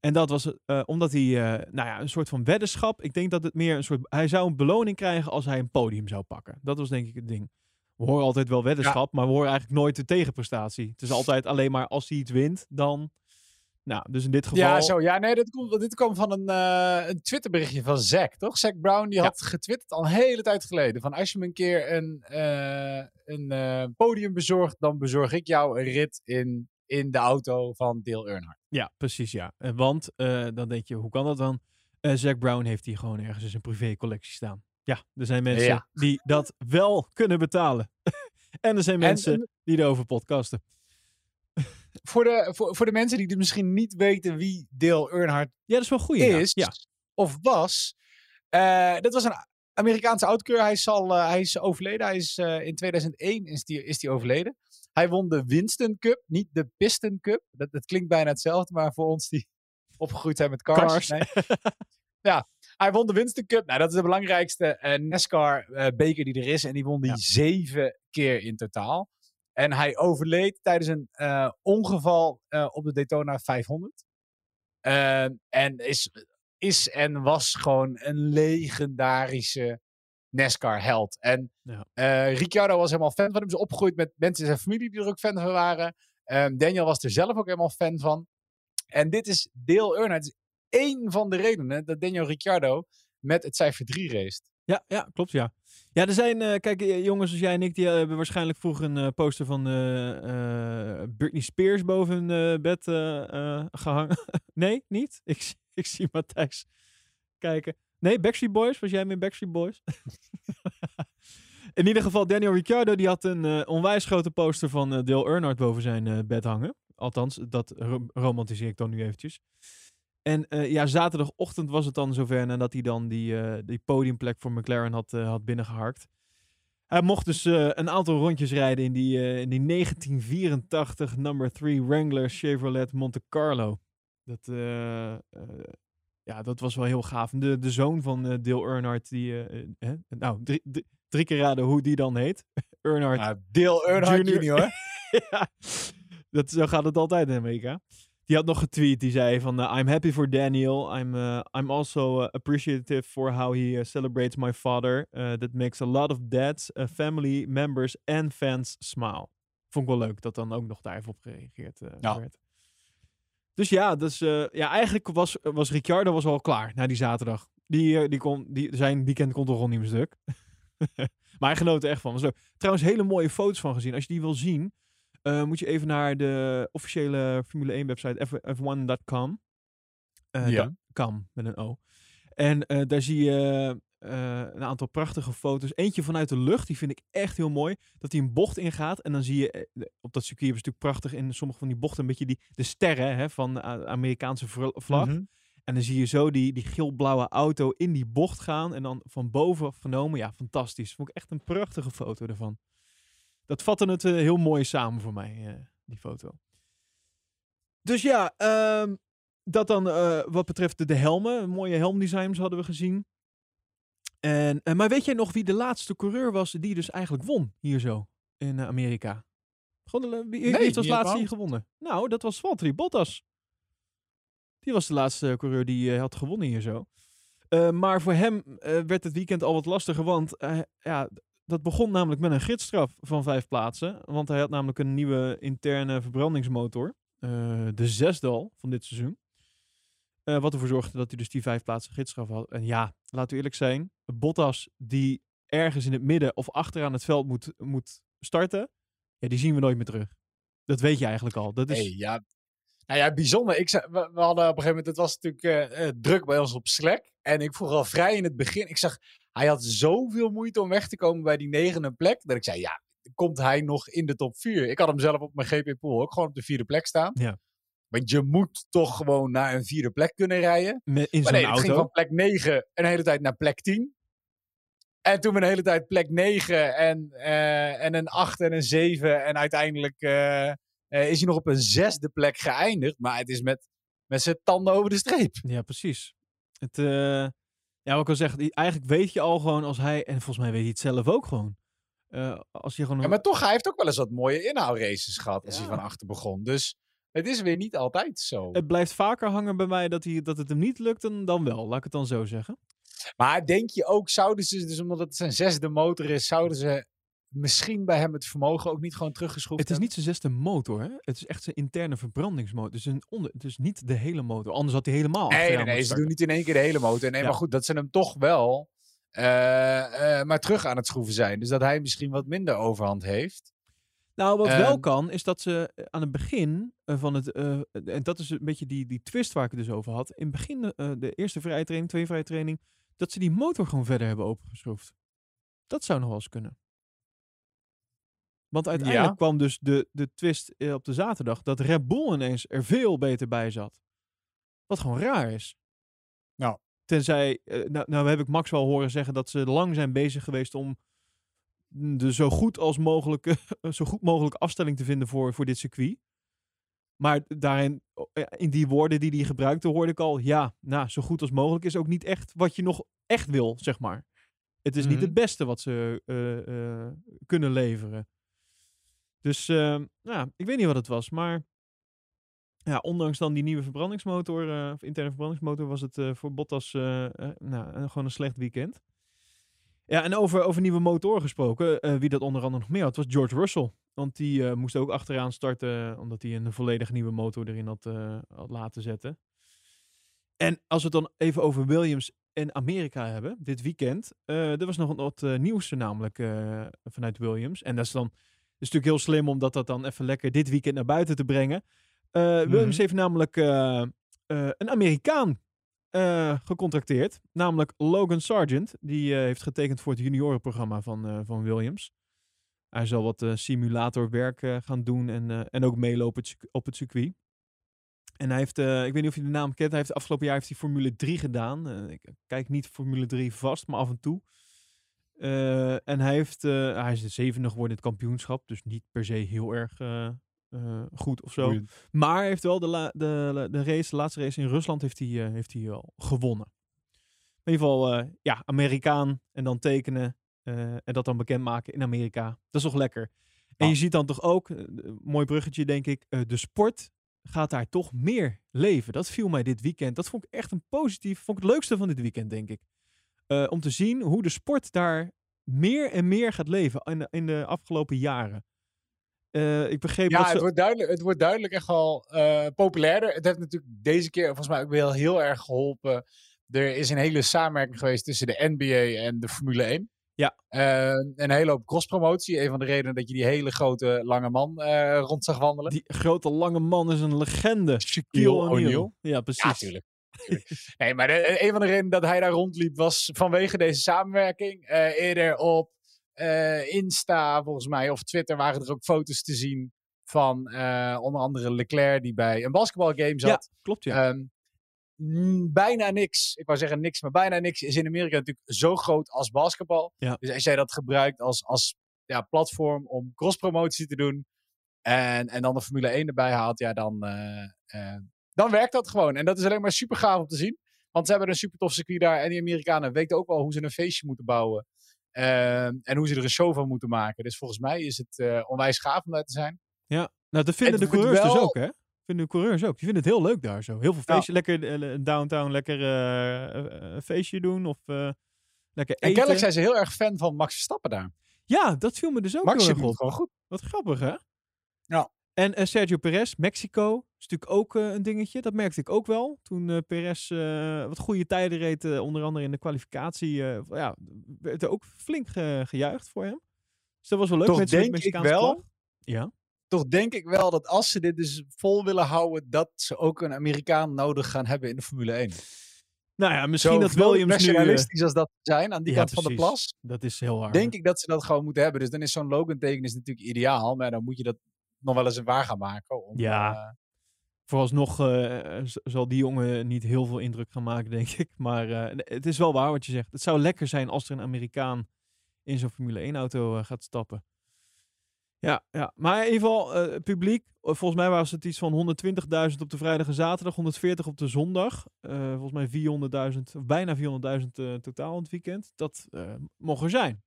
En dat was omdat hij, nou ja, een soort van weddenschap. Ik denk dat het meer een soort. Hij zou een beloning krijgen als hij een podium zou pakken. Dat was denk ik het ding. We horen altijd wel weddenschap, maar we horen eigenlijk nooit de tegenprestatie. Het is altijd alleen maar als hij iets wint, dan. Nou, dus in dit geval. Ja, zo. Ja, nee, dit, komt, dit kwam van een, eh, een Twitterberichtje van Zack, toch? Zack Brown, die Ja. had getwitterd al een hele tijd geleden. Van als je me een keer een, eh, een eh, podium bezorgt, dan bezorg ik jou een rit in, in de auto van Dale Earnhardt. Ja, precies ja. Want dan denk je, hoe kan dat dan? Zack Brown heeft hier gewoon ergens in zijn privécollectie staan. Ja, er zijn mensen Ja. die dat wel kunnen betalen. [laughs] en er zijn mensen En, die erover podcasten. Voor, de, voor, voor de mensen die dus misschien niet weten wie Dale Earnhardt Ja, dat is wel goed. Is Ja. of was. eh dat was een Amerikaanse oudkeur. Hij is, al, eh, hij is overleden. Hij is, eh, in 2001 is die, is die overleden. Hij won de Winston Cup, niet de Piston Cup. Dat, dat klinkt bijna hetzelfde, maar voor ons die [laughs] opgegroeid zijn met cars. Cars. Nee. [laughs] ja, hij won de Winston Cup. Nou, dat is de belangrijkste NASCAR-beker die er is. En die won die Ja. zeven keer in totaal. En hij overleed tijdens een eh, ongeval eh, op de Daytona 500. Eh, en is, is en was gewoon een legendarische NASCAR-held. En Ja. eh, Ricciardo was helemaal fan van hem. Is opgegroeid met mensen in zijn familie die er ook fan van waren. Ehm, Daniel was er zelf ook helemaal fan van. En dit is Dale Earnhardt. is één van de redenen dat Daniel Ricciardo met het cijfer 3 race. Ja, ja, klopt ja. Ja, er zijn, eh, kijk, eh, jongens als jij en ik, die eh, hebben waarschijnlijk vroeger een poster van Britney Spears boven hun bed eh, eh, gehangen. [laughs] nee, niet? Ik, ik zie Matthijs kijken. Nee, Backstreet Boys? Was jij met Backstreet Boys? [laughs] In ieder geval, Daniel Ricciardo die had een onwijs grote poster van Dale Earnhardt boven zijn bed hangen. Althans, dat ro- romantiseer ik dan nu eventjes. En eh, ja, zaterdagochtend was het dan zover nadat hij dan die, eh, die podiumplek voor McLaren had, eh, had binnengeharkt. Hij mocht dus een aantal rondjes rijden in die, in die 1984 number 3 Wrangler Chevrolet Monte Carlo. Dat, ja, dat was wel heel gaaf. De, de zoon van Dale Earnhardt, die, hè? nou, drie, drie, drie keer raden hoe die dan heet. [laughs] Earnhardt Nou, Dale Earnhardt Junior. Junior. [laughs] ja, dat, zo gaat het altijd in Amerika. Die had nog getweet, die zei van... eh, I'm happy for Daniel. I'm, uh, I'm also uh, appreciative for how he celebrates my father. That makes a lot of dads, family members and fans smile. Vond ik wel leuk dat dan ook nog daar even op gereageerd Ja. werd. Dus ja, dus, uh, ja eigenlijk was, was Ricciardo was al klaar na die zaterdag. Die, die kon, die, zijn weekend kon toch al niet meer stuk. [laughs] maar hij genoot er echt van. Leuk. Trouwens, hele mooie foto's van gezien. Als je die wil zien, uh, moet je even naar de officiële Formule 1 website F- f1.com. Uh, Ja. da- com met een O. En uh, daar zie je een aantal prachtige foto's. Eentje vanuit de lucht, die vind ik echt heel mooi. Dat hij een bocht ingaat. En dan zie je, eh, op dat circuit ze natuurlijk prachtig in sommige van die bochten een beetje die, de sterren hè, van de Amerikaanse vlag. Mhm. En dan zie je zo die, die geel-blauwe auto in die bocht gaan. En dan van boven genomen. Ja, fantastisch. Vond ik echt een prachtige foto ervan. Dat vatte het eh, heel mooi samen voor mij, eh, die foto. Dus ja, ehm, dat dan eh, wat betreft de, de helmen. Mooie helmdesigns hadden we gezien. En, maar weet jij nog wie de laatste coureur was die dus eigenlijk won hier zo in Amerika? Gewoon, wie, heeft als laatste hier gewonnen? Nou, dat was Valtteri Bottas. Die was de laatste coureur die had gewonnen hier zo. Maar voor hem werd het weekend al wat lastiger, want ja, dat begon namelijk met een gidsstraf van vijf plaatsen. Want hij had namelijk een nieuwe interne verbrandingsmotor. eh, de zesde al van dit seizoen. Eh, wat ervoor zorgde dat hij dus die vijf plaatsen gidsstraf had. En ja, laten we eerlijk zijn. Bottas die ergens in het midden of achteraan het veld moet, moet starten. Ja, die zien we nooit meer terug. Dat weet je eigenlijk al. Dat is, Hey, ja. Nou ja, bijzonder. Ik zei, we, hadden op een gegeven moment, het was natuurlijk eh, druk bij ons op Slack. En ik vroeg al vrij in het begin, ik zag, hij had zoveel moeite om weg te komen bij die negende plek. Dat ik zei, ja, komt hij nog in de top 4? Ik had hem zelf op mijn GP Pool ook gewoon op de vierde plek staan. Ja. Want je moet toch gewoon naar een vierde plek kunnen rijden. me- in zo'n nee, het ging auto. van plek 9 een hele tijd naar plek 10. En toen een hele tijd plek 9 en, eh, en een 8 en een 7. En uiteindelijk eh, eh, is hij nog op een zesde plek geëindigd. Maar het is met, met zijn tanden over de streep. Ja, precies. Het, ja, wat ik al zeg, eigenlijk weet je al gewoon als hij, en volgens mij weet hij het zelf ook gewoon. Eh, als je gewoon Ja, maar toch, hij heeft ook wel eens wat mooie inhoudraces gehad als Ja. hij van achter begon. Dus het is weer niet altijd zo. het blijft vaker hangen bij mij dat, hij, dat het hem niet lukt dan, dan wel, laat ik het dan zo zeggen. Maar denk je ook, zouden ze, dus omdat het zijn zesde motor is, zouden ze misschien bij hem het vermogen ook niet gewoon teruggeschroefd Het is niet zijn zesde motor, hè? Het is echt zijn interne verbrandingsmotor. Is, een onder, is niet de hele motor, anders had hij helemaal Nee, nee, ze doen niet in één keer de hele motor. Nee, Ja. maar goed, dat ze hem toch wel eh, eh, maar terug aan het schroeven zijn. Dus dat hij misschien wat minder overhand heeft. Nou, wat wel Ehm, kan, is dat ze eh, aan het begin van het... en dat is een beetje die, die twist waar ik het dus over had. In het begin, de eerste vrije training, tweede vrije training... dat ze die motor gewoon verder hebben opengeschroefd. Dat zou nog wel eens kunnen. Want uiteindelijk Ja. kwam dus de, de twist eh, op de zaterdag... dat Red Bull ineens er veel beter bij zat. Wat gewoon raar is. Nou. Tenzij... eh, nou, nou heb ik Max wel horen zeggen dat ze lang zijn bezig geweest om de zo goed als mogelijke, [laughs] zo goed mogelijk afstelling te vinden voor, voor dit circuit. Maar daarin, in die woorden die hij gebruikte, hoorde ik al, ja, nou, zo goed als mogelijk is ook niet echt wat je nog echt wil, zeg maar. Het is niet Mhm. het beste wat ze eh, kunnen leveren. Dus, eh, ja, ik weet niet wat het was, maar ja, ondanks dan die nieuwe verbrandingsmotor, eh, of interne verbrandingsmotor, was het eh, voor Bottas eh, nou, gewoon een slecht weekend. Ja, en over, over nieuwe motoren gesproken, wie dat onder andere nog meer had, was George Russell. Want die moest ook achteraan starten, omdat hij een volledig nieuwe motor erin had, had laten zetten. En als we het dan even over Williams en Amerika hebben, dit weekend, er was nog wat nieuws namelijk vanuit Williams. En dat is dan is natuurlijk heel slim om dat, dat dan even lekker dit weekend naar buiten te brengen. Eh, Williams Mhm. heeft namelijk eh, eh, een Amerikaan gecontracteerd, namelijk Logan Sargent. Die heeft getekend voor het juniorenprogramma van, van Williams. Hij zal wat simulatorwerk gaan doen en, en ook meelopen op het circuit. En hij heeft, ik weet niet of je de naam kent, hij heeft afgelopen jaar heeft hij Formule 3 gedaan. Ik kijk niet Formule 3 vast, maar af en toe. Eh, en hij, heeft, eh, hij is de zevende geworden in het kampioenschap, dus niet per se heel erg, eh, goed of zo. Maar hij heeft wel de, la- de, de, race, de laatste race in Rusland heeft hij, heeft hij wel gewonnen. In ieder geval, ja, Amerikaan en dan tekenen en dat dan bekendmaken in Amerika. Dat is toch lekker. En Ja. je ziet dan toch ook, mooi bruggetje denk ik, de sport gaat daar toch meer leven. Dat viel mij dit weekend. Dat vond ik echt een positief, vond ik het leukste van dit weekend denk ik. Eh, om te zien hoe de sport daar meer en meer gaat leven in de, in de afgelopen jaren. Eh, ik begreep Ja, dat ze... het wordt, duidelijk, het wordt duidelijk echt wel eh, populairder. Het heeft natuurlijk deze keer volgens mij ook wel heel erg geholpen. Er is een hele samenwerking geweest tussen de NBA en de Formule 1. Ja. Een hele hoop crosspromotie. Een van de redenen dat je die hele grote lange man eh, rond zag wandelen. Die grote lange man is een legende. Shaquille O'Neal. O'Neal. Ja, precies. Ja, nee, maar de- een van de redenen dat hij daar rondliep was vanwege deze samenwerking. Eh, eerder op eh, Insta, volgens mij, of Twitter waren er ook foto's te zien van eh, onder andere Leclerc die bij een basketbalgame zat. Ja, klopt ja. Ehm, bijna niks, ik wou zeggen niks, maar bijna niks is in Amerika natuurlijk zo groot als basketbal. Ja. Dus als jij dat gebruikt als, als ja, platform om crosspromotie te doen en, en dan de Formule 1 erbij haalt, ja, dan, eh, eh, dan werkt dat gewoon. En dat is alleen maar super gaaf om te zien. Want ze hebben een super tof circuit daar en die Amerikanen weten ook wel hoe ze een feestje moeten bouwen. Ehm, en hoe ze er een show van moeten maken. Dus volgens mij is het eh, onwijs gaaf om daar te zijn. Nou, dat vinden de coureurs dus ook, hè? Vinden de coureurs ook. Die vinden het heel leuk daar zo. Heel veel Ja. feestje. Lekker eh, downtown, lekker eh, een feestje doen. Of lekker En eten. kennelijk zijn ze heel erg fan van Max Verstappen daar. Ja, dat viel me dus ook Max heel erg het op. gewoon goed. Wat grappig, hè? Ja. En eh, Sergio Perez, Mexico, is natuurlijk ook eh, een dingetje. Dat merkte ik ook wel. Toen eh Perez wat goede tijden reed, onder andere in de kwalificatie, ja, werd er ook flink ge- gejuicht voor hem. Dus dat was wel leuk. Toch Mensen denk ik wel- vlag. Ja. Toch denk ik wel dat als ze dit dus vol willen houden, dat ze ook een Amerikaan nodig gaan hebben in de Formule 1. Nou ja, misschien Zo dat Williams nu... nationalistisch als dat zijn aan die ja, kant van de plas, dat is heel hard. denk ik dat ze dat gewoon moeten hebben. Dus dan is zo'n Logan teken is natuurlijk ideaal, maar dan moet je dat nog wel eens een waar gaan maken. Om, Ja. eh, Vooralsnog eh, zal die jongen niet heel veel indruk gaan maken, [laughs] denk ik. Maar eh, het is wel waar wat je zegt. Het zou lekker zijn als er een Amerikaan in zo'n Formule 1-auto eh, gaat stappen. Ja, ja, maar in ieder geval, publiek. volgens mij was het iets van 120.000 op de vrijdag en zaterdag, 140 op de zondag. Volgens mij 400.000, of bijna 400.000 eh, totaal in het weekend. Dat mogen er zijn.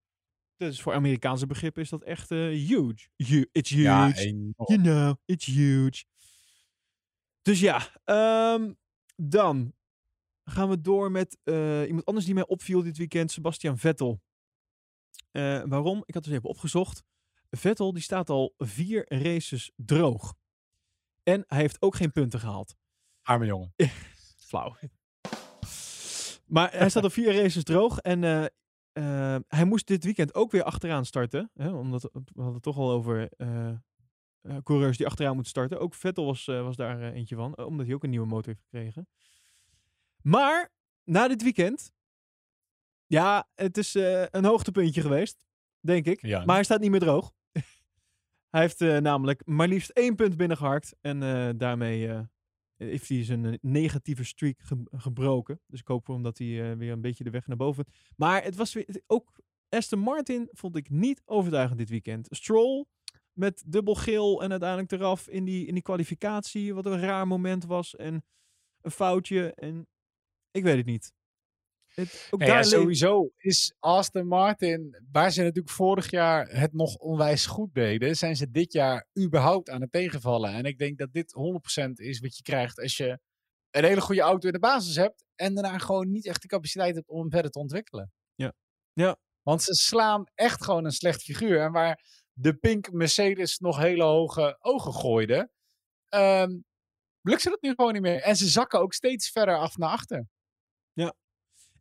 Dus voor Amerikaanse begrippen is dat echt eh, huge. Hu- It's huge. ja. You know, it's huge. Dus ja, ehm, dan gaan we door met eh, iemand anders die mij opviel dit weekend, Sebastian Vettel. Eh, waarom? Ik had dus even opgezocht. Vettel die staat al vier races droog. En hij heeft ook geen punten gehaald. Arme jongen. [laughs] Flauw. Maar hij staat al vier races droog. En eh, hij moest dit weekend ook weer achteraan starten. Hè, omdat we hadden het toch al over eh, eh, coureurs die achteraan moeten starten. Ook Vettel was, eh, was daar eentje van. omdat hij ook een nieuwe motor heeft gekregen. Maar na dit weekend. Ja, het is een hoogtepuntje geweest. Denk ik. Ja. Maar hij staat niet meer droog. [laughs] hij heeft namelijk maar liefst één punt binnengeharkt. En daarmee heeft hij zijn eh, negatieve streak ge- gebroken. Dus ik hoop voor hem dat hij eh, weer een beetje de weg naar boven. Maar het was weer ook Aston Martin vond ik niet overtuigend dit weekend. Stroll met dubbel geel en uiteindelijk eraf in die, in die kwalificatie. Wat een raar moment was en een foutje. En ik weet het niet. Het, ook Nee, ja, daar le- sowieso is Aston Martin, waar ze natuurlijk vorig jaar het nog onwijs goed deden, zijn ze dit jaar überhaupt aan het tegenvallen. En ik denk dat dit 100% is wat je krijgt als je een hele goede auto in de basis hebt en daarna gewoon niet echt de capaciteit hebt om hem verder te ontwikkelen. Ja. Ja. Want ze slaan echt gewoon een slecht figuur. En waar de pink Mercedes nog hele hoge ogen gooide, ehm, lukt ze dat nu gewoon niet meer. En ze zakken ook steeds verder af naar achter.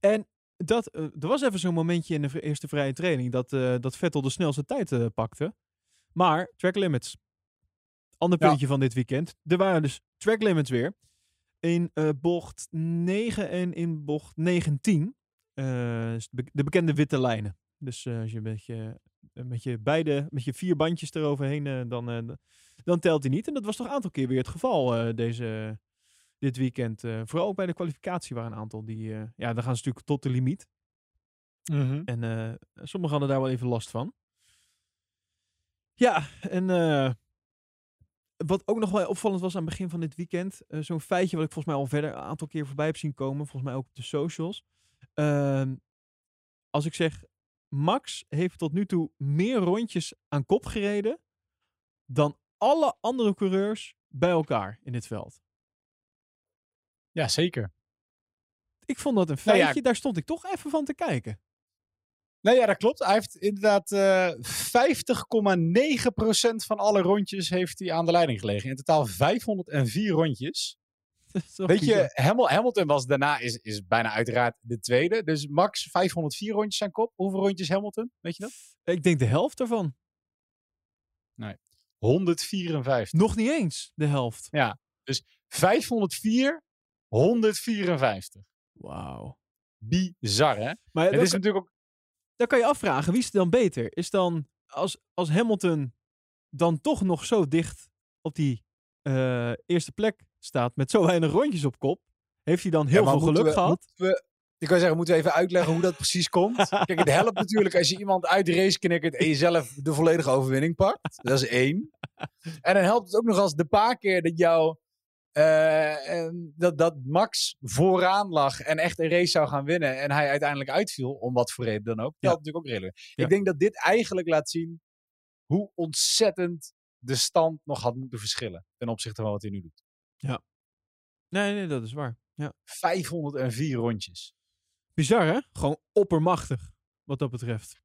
En dat, eh, er was even zo'n momentje in de eerste vrije training dat, eh, dat Vettel de snelste tijd eh, pakte. Maar track limits. Ander Ja. puntje van dit weekend. Er waren dus track limits weer. In bocht 9 en in bocht 19. eh, is de be- de bekende witte lijnen. Dus als je met je, met je beide, met je vier bandjes eroverheen, dan, dan telt hij niet. En dat was toch een aantal keer weer het geval deze, dit weekend. eh, vooral ook bij de kwalificatie waren een aantal die, eh, ja, dan gaan ze natuurlijk tot de limiet. En eh, sommigen hadden daar wel even last van. Ja, en wat ook nog wel opvallend was aan het begin van dit weekend. Zo'n feitje wat ik volgens mij al verder een aantal keer voorbij heb zien komen. Volgens mij ook op de socials. Ehm, als ik zeg, Max heeft tot nu toe meer rondjes aan kop gereden dan alle andere coureurs bij elkaar in dit veld. Ja, zeker. Ik vond dat een Nou ja. feitje, daar stond ik toch even van te kijken. Nee, ja, dat klopt. Hij heeft inderdaad eh 50,9% van alle rondjes heeft hij aan de leiding gelegen. In totaal 504 rondjes. [laughs] Weet bizar. je, Hamil- Hamilton was daarna is, is bijna uiteraard de tweede. Dus Max 504 rondjes aan kop. Hoeveel rondjes Hamilton? Weet je dat? Ik denk de helft ervan. 154. Nog niet eens de helft. 504, 154. Wauw. Bizar, hè? Maar Het dan, is natuurlijk ook... dan kan je afvragen, wie is het dan beter? Is dan, als, als Hamilton dan toch nog zo dicht op die eh, eerste plek staat met zo weinig rondjes op kop, heeft hij dan heel Ja, veel geluk we- gehad? moeten we- ik kan zeggen, moeten we even uitleggen hoe dat precies komt? [laughs] Kijk, het helpt natuurlijk als je iemand uit de race knikkert en jezelf de volledige overwinning pakt. Dat is één. En dan helpt het ook nog als de paar keer dat jou... ehm, dat, dat Max vooraan lag en echt een race zou gaan winnen en hij uiteindelijk uitviel, om wat voor reden dan ook. Dat Ja. natuurlijk ook redelijk. Ja. Ik denk dat dit eigenlijk laat zien hoe ontzettend de stand nog had moeten verschillen ten opzichte van wat hij nu doet. Nee, nee, dat is waar. Ja. 504 rondjes. Bizar, hè? Gewoon oppermachtig, wat dat betreft.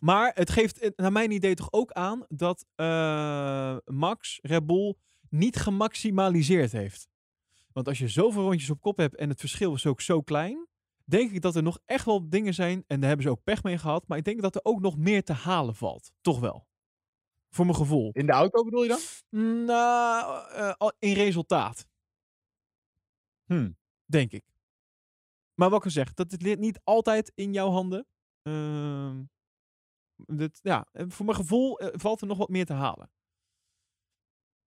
Maar het geeft eh, naar mijn idee toch ook aan dat eh, Max, Red Bull, niet gemaximaliseerd heeft. Want als je zoveel rondjes op kop hebt en het verschil is ook zo klein, denk ik dat er nog echt wel dingen zijn, en daar hebben ze ook pech mee gehad, maar ik denk dat er ook nog meer te halen valt. Toch wel. Voor mijn gevoel. In de auto bedoel je dan? Nou, eh, in resultaat. Hmm. Denk ik. Maar wat ik al zeg, dat het ligt niet altijd in jouw handen. Ehm, dit, ja, voor mijn gevoel eh, valt er nog wat meer te halen.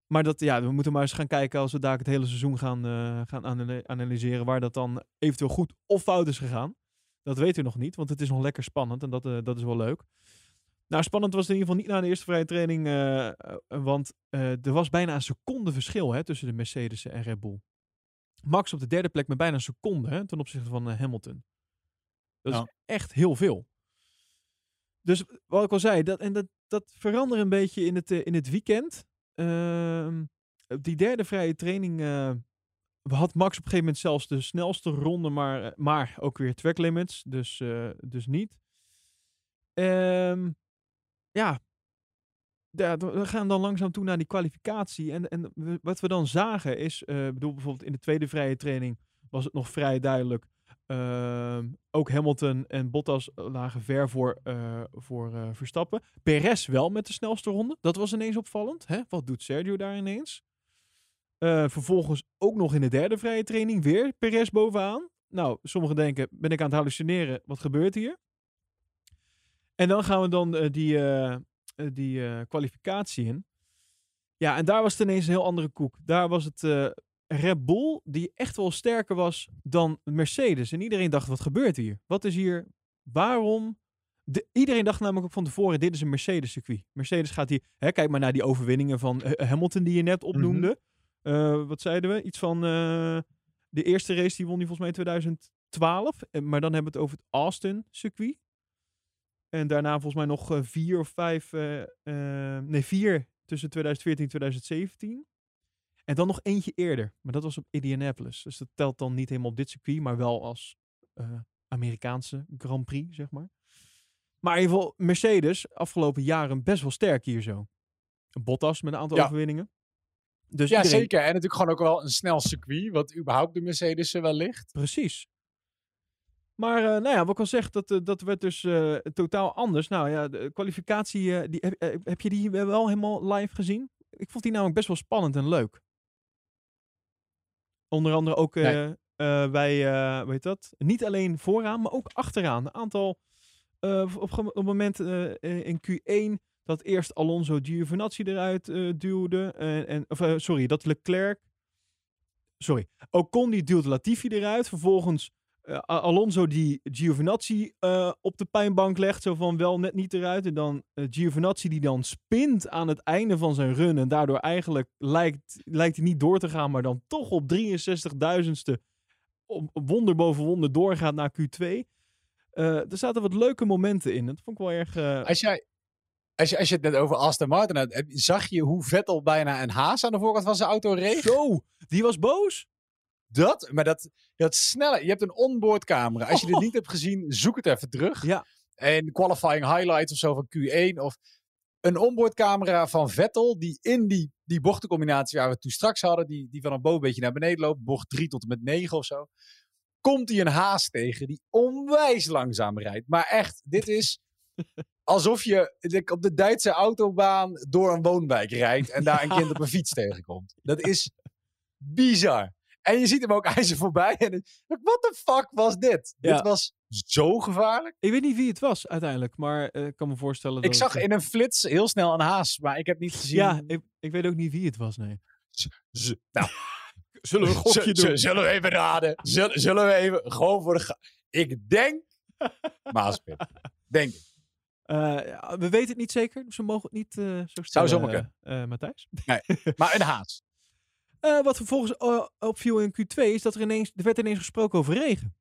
Maar dat, ja, we moeten maar eens gaan kijken als we daar het hele seizoen gaan, eh, gaan ana- analyseren. Waar dat dan eventueel goed of fout is gegaan. Dat weten we nog niet, want het is nog lekker spannend en dat, eh, dat is wel leuk. Nou, spannend was het in ieder geval niet na de eerste vrije training. eh, want er was bijna een seconde verschil hè, tussen de Mercedes en Red Bull. Max op de derde plek met bijna een seconde hè, ten opzichte van Hamilton. Dat is echt heel veel. Dus wat ik al zei, dat, en dat, dat verandert een beetje in het, in het weekend. Ehm, die derde vrije training eh, had Max op een gegeven moment zelfs de snelste ronde, maar, eh, maar ook weer track limits. Dus, eh, dus niet. Ehm, ja, we gaan dan langzaam toe naar die kwalificatie. En, en wat we dan zagen is, eh, bedoel bijvoorbeeld in de tweede vrije training was het nog vrij duidelijk. Ehm, ook Hamilton en Bottas lagen ver voor, eh, voor eh, Verstappen. Perez wel met de snelste ronde. Dat was ineens opvallend. Hè? Wat doet Sergio daar ineens? Eh, vervolgens ook nog in de derde vrije training weer Perez bovenaan. Nou, sommigen denken, ben ik aan het hallucineren? Wat gebeurt hier? En dan gaan we dan eh, die, eh, eh, die eh, kwalificatie in. Ja, en daar was het ineens een heel andere koek. Daar was het eh, Red Bull die echt wel sterker was dan Mercedes. En iedereen dacht, wat gebeurt hier? Wat is hier? Waarom? De, iedereen dacht namelijk ook van tevoren, dit is een Mercedes-circuit. Mercedes gaat hier... Hè, kijk maar naar die overwinningen van eh, Hamilton die je net opnoemde. Eh, wat zeiden we? Iets van... eh, de eerste race die won die volgens mij in 2012. Eh, Maar dan hebben we het over het Austin-circuit. En daarna volgens mij nog eh, vier of vijf... eh, eh, nee, vier tussen 2014 en 2017. En dan nog eentje eerder. Maar dat was op Indianapolis. Dus dat telt dan niet helemaal op dit circuit, maar wel als eh, Amerikaanse Grand Prix, zeg maar. Maar in ieder geval, Mercedes, afgelopen jaren best wel sterk hier zo. Bottas met een aantal Ja. overwinningen. Dus Ja, iedereen- zeker. En natuurlijk gewoon ook wel een snel circuit, wat überhaupt de Mercedes wel ligt. Precies. Maar eh, nou ja, wat ik al zeg, dat, eh, dat werd dus totaal anders. Nou ja, de kwalificatie, die, heb, heb je die wel helemaal live gezien? Ik vond die namelijk best wel spannend en leuk. Onder andere ook eh Nee. eh, bij, eh weet dat, niet alleen vooraan, maar ook achteraan. Een aantal, eh, op, op, het moment eh, eh, in Q1 dat eerst Alonso Giovinazzi eruit eh, duwde. En, en, of, eh, sorry, dat Leclerc... Sorry, Ocon die duwde Latifi eruit. Vervolgens eh, Alonso die Giovinazzi eh, op de pijnbank legt. Zo van wel net niet eruit. En dan eh, Giovinazzi die dan spint aan het einde van zijn run. En daardoor eigenlijk lijkt, lijkt hij niet door te gaan. Maar dan toch op 63.000ste op op wonder boven wonder doorgaat naar Q2. Eh, er zaten wat leuke momenten in. Dat vond ik wel erg... Als, jij, als, je, als je het net over Aston Martin had, zag je hoe Vettel bijna een haas aan de voorkant van zijn auto reed? Zo, die was boos. Dat, maar dat, dat snelle. Je hebt een onboard camera. Als je dit [laughs] niet hebt gezien, zoek het even terug. Ja. En qualifying highlights of zo van Q1 of een onboard camera van Vettel die in die, die bochtencombinatie waar we het toen straks hadden, die, die vanaf boven een beetje naar beneden loopt, bocht 3 tot en met 9 of zo, komt hij een haas tegen die onwijs langzaam rijdt. Maar echt, dit is [laughs] alsof je op de Duitse autobaan door een woonwijk rijdt en daar een kind op een fiets tegenkomt. Dat is bizar. En je ziet hem ook, hij is er voorbij. En wat de fuck was dit? Ja. Dit was zo gevaarlijk. Ik weet niet wie het was uiteindelijk. Maar eh, ik kan me voorstellen dat Ik zag het, in een flits heel snel een haas, maar ik heb niet gezien. Ja, ik, ik weet ook niet wie het was, nee. Z- nou, [laughs] Zullen we een gokje doen? Zullen we even raden? Zullen, zullen we even gewoon voor de. ga- Ik denk. [laughs] Maaspit. Denk ik. Eh, we weten het niet zeker, dus we mogen het niet eh, zo stellen. Zou zomaar kunnen. eh, eh, Matthijs. Maar een haas. Eh, wat vervolgens eh, opviel in Q2 is dat er ineens, er werd ineens gesproken over regen.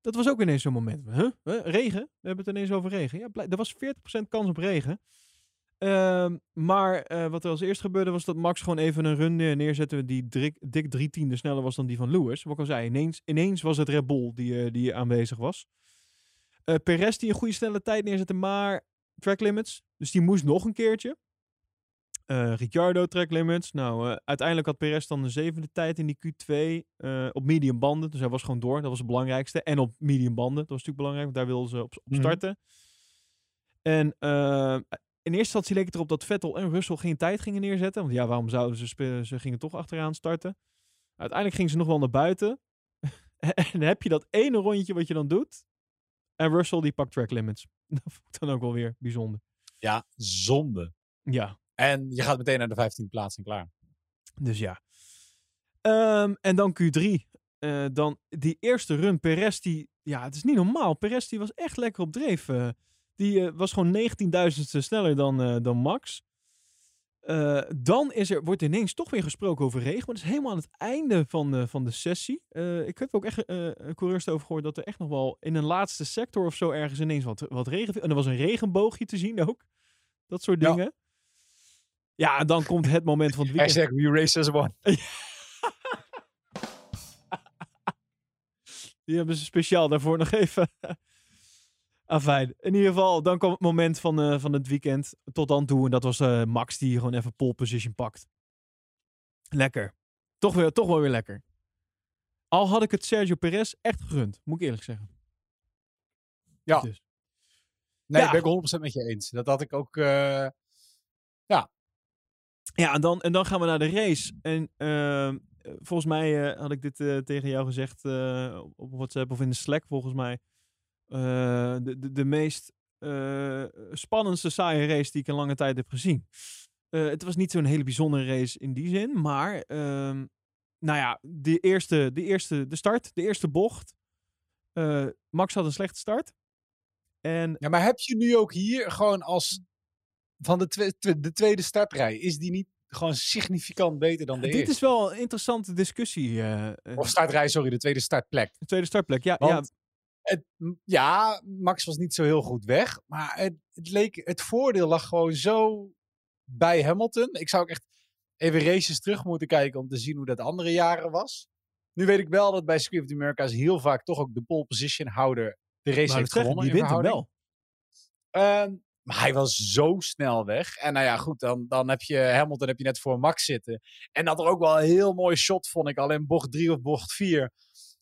Dat was ook ineens zo'n moment. Huh? Regen? We hebben het ineens over regen. Ja, er was 40% kans op regen. Ehm, maar eh, wat er als eerst gebeurde was dat Max gewoon even een run neer- neerzette die dik, dik drie tiende sneller was dan die van Lewis. Wat ik al zei, ineens, ineens was het Red Bull die, die aanwezig was. Perez die een goede snelle tijd neerzette, maar track limits. Dus die moest nog een keertje. Eh Ricciardo track limits. Nou, eh, uiteindelijk had Perez dan de zevende tijd in die Q2 eh, op medium banden. Dus hij was gewoon door. Dat was het belangrijkste. En op medium banden. Dat was natuurlijk belangrijk, want daar wilden ze op, op Mhm. starten. En eh, in eerste instantie leek het erop dat Vettel en Russell geen tijd gingen neerzetten. Want ja, waarom zouden ze spelen? Ze gingen toch achteraan starten. Uiteindelijk gingen ze nog wel naar buiten. [laughs] en dan heb je dat ene rondje wat je dan doet. En Russell die pakt track limits. [laughs] Dat vond ik dan ook wel weer bijzonder. Ja, zonde. Ja, En je gaat meteen naar de 15e plaats en klaar. Dus ja. Ehm, en dan Q3. Eh, dan die eerste run, Perez, die... Ja, het is niet normaal. Perez, die was echt lekker op dreef. eh. die eh, was gewoon 19.000ste sneller dan, dan Max. Dan is er, wordt ineens toch weer gesproken over regen. Maar dat is helemaal aan het einde van de, van de sessie. Ik heb ook echt coureurs over gehoord dat er echt nog wel in een laatste sector of zo ergens ineens wat, wat regen viel. En er was een regenboogje te zien ook. Dat soort dingen. Ja, en dan komt het moment van het weekend. Hashtag we race as one. [laughs] Die hebben ze speciaal daarvoor nog even. [laughs] Afijn. In ieder geval, dan kwam het moment van, eh, van het weekend tot dan toe. En dat was eh, Max die gewoon even pole position pakt. Lekker. Toch, weer, toch wel weer lekker. Al had ik het Sergio Perez echt gegund, moet ik eerlijk zeggen. Ja. Dus. Nee, Ja. ben ik 100% met je eens. Dat had ik ook. eh, Ja, en dan, en dan gaan we naar de race. En ehm, eh, volgens mij eh, had ik dit eh, tegen jou gezegd eh, op WhatsApp of in de Slack volgens mij. De, de, de meest eh, spannendste saaie race die ik in lange tijd heb gezien. Het was niet zo'n hele bijzondere race in die zin, maar ehm, nou ja, de eerste, de eerste, de start, de eerste bocht. Max had een slechte start. En Ja, maar heb je nu ook hier gewoon als. Van de, de tweede startrij, is die niet gewoon significant beter dan de dit eerste? is wel een interessante discussie. eh, eh, Of startrij, sorry, de tweede startplek. de tweede startplek. Ja, ja, het, ja, Max was niet zo heel goed weg. Maar het, het, leek, het voordeel lag gewoon zo bij Hamilton. Ik zou ook echt even races terug moeten kijken om te zien hoe dat andere jaren was. Nu weet ik wel dat bij the Americas heel vaak toch ook de pole position houder de race heeft gewonnen. die in wint hem wel. Ehm, maar hij was zo snel weg. En nou ja, goed, dan, dan heb je Hamilton heb je net voor Max zitten. En dat er ook wel een heel mooi shot, vond ik, al in bocht 3 of bocht 4.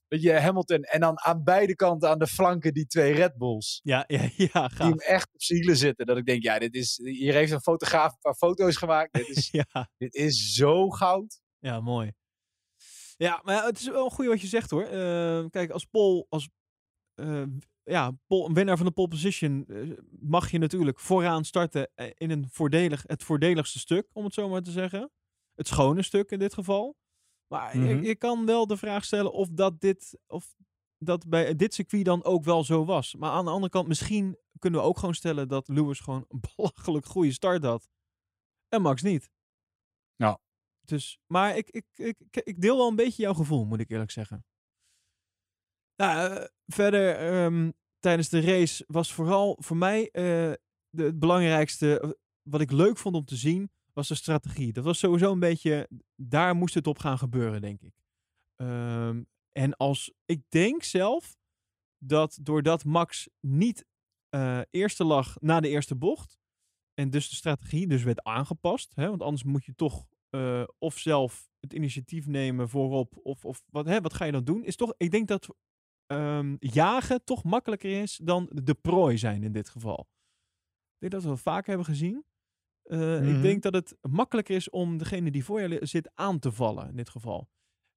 Dat je Hamilton en dan aan beide kanten aan de flanken die twee Red Bulls. Ja, ja, [laughs] ja, Die gaaf. hem echt op zijn hielen zitten. Dat ik denk, ja, dit is, hier heeft een fotograaf een paar foto's gemaakt. Dit [laughs] is, Ja, dit is zo goud. ja, mooi. Ja, maar het is wel een goeie wat je zegt hoor. Eh, kijk, als Pol, als eh, ja, winnaar van de pole position, eh, mag je natuurlijk vooraan starten eh, in een voordelig, het voordeligste stuk, om het zo maar te zeggen. Het schone stuk in dit geval. Maar je, Mhm. je kan wel de vraag stellen of dat dit, of dat bij dit circuit dan ook wel zo was. Maar aan de andere kant, misschien kunnen we ook gewoon stellen dat Lewis gewoon een [laughs] belachelijk goede start had. En Max niet. Ja. Dus, maar ik, ik, ik- ik deel wel een beetje jouw gevoel, moet ik eerlijk zeggen. Nou, eh, verder, ehm, tijdens de race was vooral voor mij eh, het belangrijkste, eh, wat ik leuk vond om te zien, was de strategie. Dat was sowieso een beetje, daar moest het op gaan gebeuren, denk ik. Ehm, en als, ik denk zelf dat doordat Max niet eh, eerste lag na de eerste bocht, en dus de strategie dus werd aangepast, hè, want anders moet je toch of zelf het initiatief nemen voorop, of, of wat, hè, wat ga je dan doen? Is toch, ik denk dat ehm, jagen toch makkelijker is dan de prooi zijn in dit geval. Ik denk dat we dat vaak hebben gezien. Eh, Ik Mhm. denk dat het makkelijker is om degene die voor je zit aan te vallen in dit geval.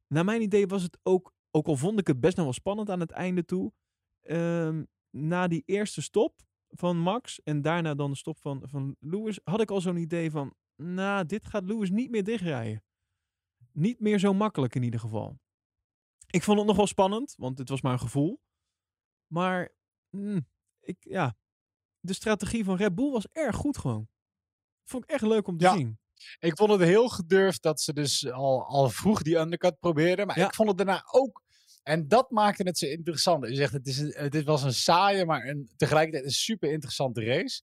Naar mijn idee was het ook, ook al vond ik het best nog wel spannend aan het einde toe, ehm, na die eerste stop van Max en daarna dan de stop van, van Lewis, had ik al zo'n idee van, nou, dit gaat Lewis niet meer dichtrijden. Niet meer zo makkelijk in ieder geval. Ik vond het nog wel spannend, want het was maar een gevoel. Maar, mm, ik, ja, de strategie van Red Bull was erg goed gewoon. Vond ik echt leuk om te Ja. zien. Ik vond het heel gedurfd dat ze dus al, al vroeg die undercut probeerden. Maar Ja. ik vond het daarna ook. En dat maakte het zo interessant. Je zegt, het, is een, het was een saaie, maar een, tegelijkertijd een super interessante race.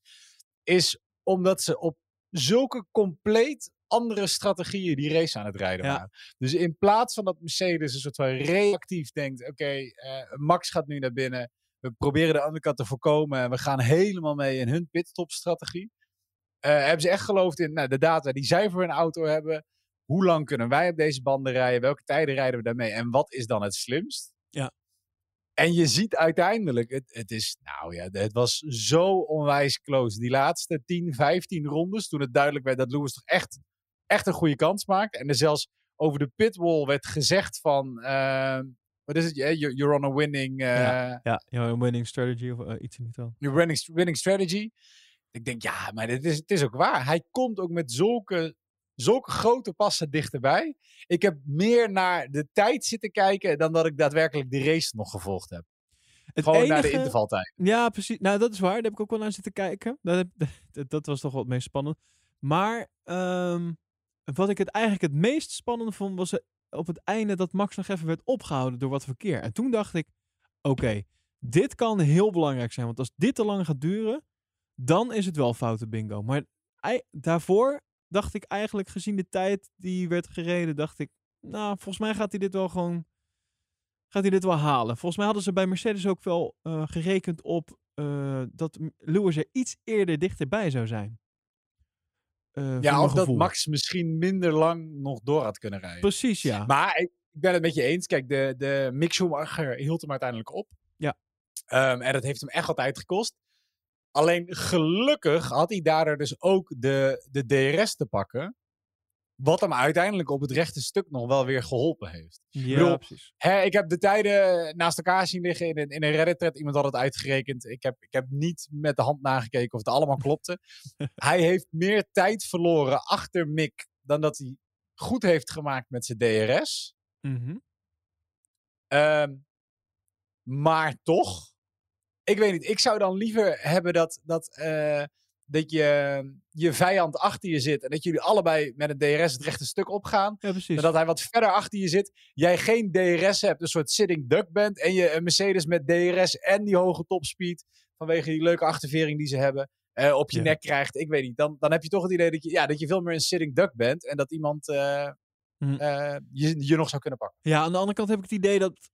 Is omdat ze op zulke compleet andere strategieën die race aan het rijden Ja. waren. Dus in plaats van dat Mercedes een soort van reactief denkt: oké, eh, Max gaat nu naar binnen. We proberen de undercut te voorkomen. En we gaan helemaal mee in hun pitstopstrategie. Eh, hebben ze echt geloofd in nou, de data die zij voor hun auto hebben. Hoe lang kunnen wij op deze banden rijden? Welke tijden rijden we daarmee? En wat is dan het slimst? Ja. En je ziet uiteindelijk, het, het is, nou ja, het was zo onwijs close. Die laatste 10, 15 rondes, toen het duidelijk werd dat Lewis toch echt, echt een goede kans maakte. En er zelfs over de pitwall werd gezegd van, eh, wat is het? Eh, You're, you're on a winning, eh, Ja, ja winning strategy of eh, iets in die taal. je winning, winning strategy. Ik denk, ja, maar dit is, het is ook waar. Hij komt ook met zulke, zulke grote passen dichterbij. Ik heb meer naar de tijd zitten kijken dan dat ik daadwerkelijk de race nog gevolgd heb. Het Gewoon naar de intervaltijd. Ja, precies. Nou, dat is waar. Daar heb ik ook wel naar zitten kijken. Dat, heb- [laughs] dat, dat was toch wel het meest spannend. Maar ehm, wat ik het eigenlijk het meest spannend vond, was eh, op het einde dat Max nog even werd opgehouden door wat verkeer. En toen dacht ik, oké, dit kan heel belangrijk zijn. Want als dit te lang gaat duren, dan is het wel foute bingo. Maar daarvoor dacht ik eigenlijk, gezien de tijd die werd gereden, dacht ik, nou, volgens mij gaat hij dit wel gewoon gaat hij dit wel halen. Volgens mij hadden ze bij Mercedes ook wel eh, gerekend op eh, dat Lewis er iets eerder dichterbij zou zijn. Eh, Ja, of dat. Max misschien minder lang nog door had kunnen rijden. Precies, ja. Maar ik, ik ben het met je eens. Kijk, de, de Mick Schumacher hield hem uiteindelijk op. Ja. Ehm, en dat heeft hem echt wat tijd gekost. Alleen gelukkig had hij daardoor dus ook de, de DRS te pakken. Wat hem uiteindelijk op het rechte stuk nog wel weer geholpen heeft. ja, bedoel, precies. Hè, ik heb de tijden naast elkaar zien liggen in een, in een Reddit-thread. Iemand had het uitgerekend. Ik heb, ik heb niet met de hand nagekeken of het allemaal klopte. [laughs] hij heeft meer tijd verloren achter Mick dan dat hij goed heeft gemaakt met zijn DRS. Mhm. Ehm, maar toch, ik weet niet. Ik zou dan liever hebben dat, dat, eh, dat je, je vijand achter je zit. En dat jullie allebei met een DRS het rechte stuk opgaan. Ja, precies. En dat hij wat verder achter je zit. Jij geen DRS hebt, een soort sitting duck bent. En je een Mercedes met DRS en die hoge topspeed. Vanwege die leuke achtervering die ze hebben. eh, op je Ja. nek krijgt. Ik weet niet. Dan, dan heb je toch het idee dat je, ja, dat je veel meer een sitting duck bent. En dat iemand eh, Hm. eh, je, je nog zou kunnen pakken. Ja, aan de andere kant heb ik het idee dat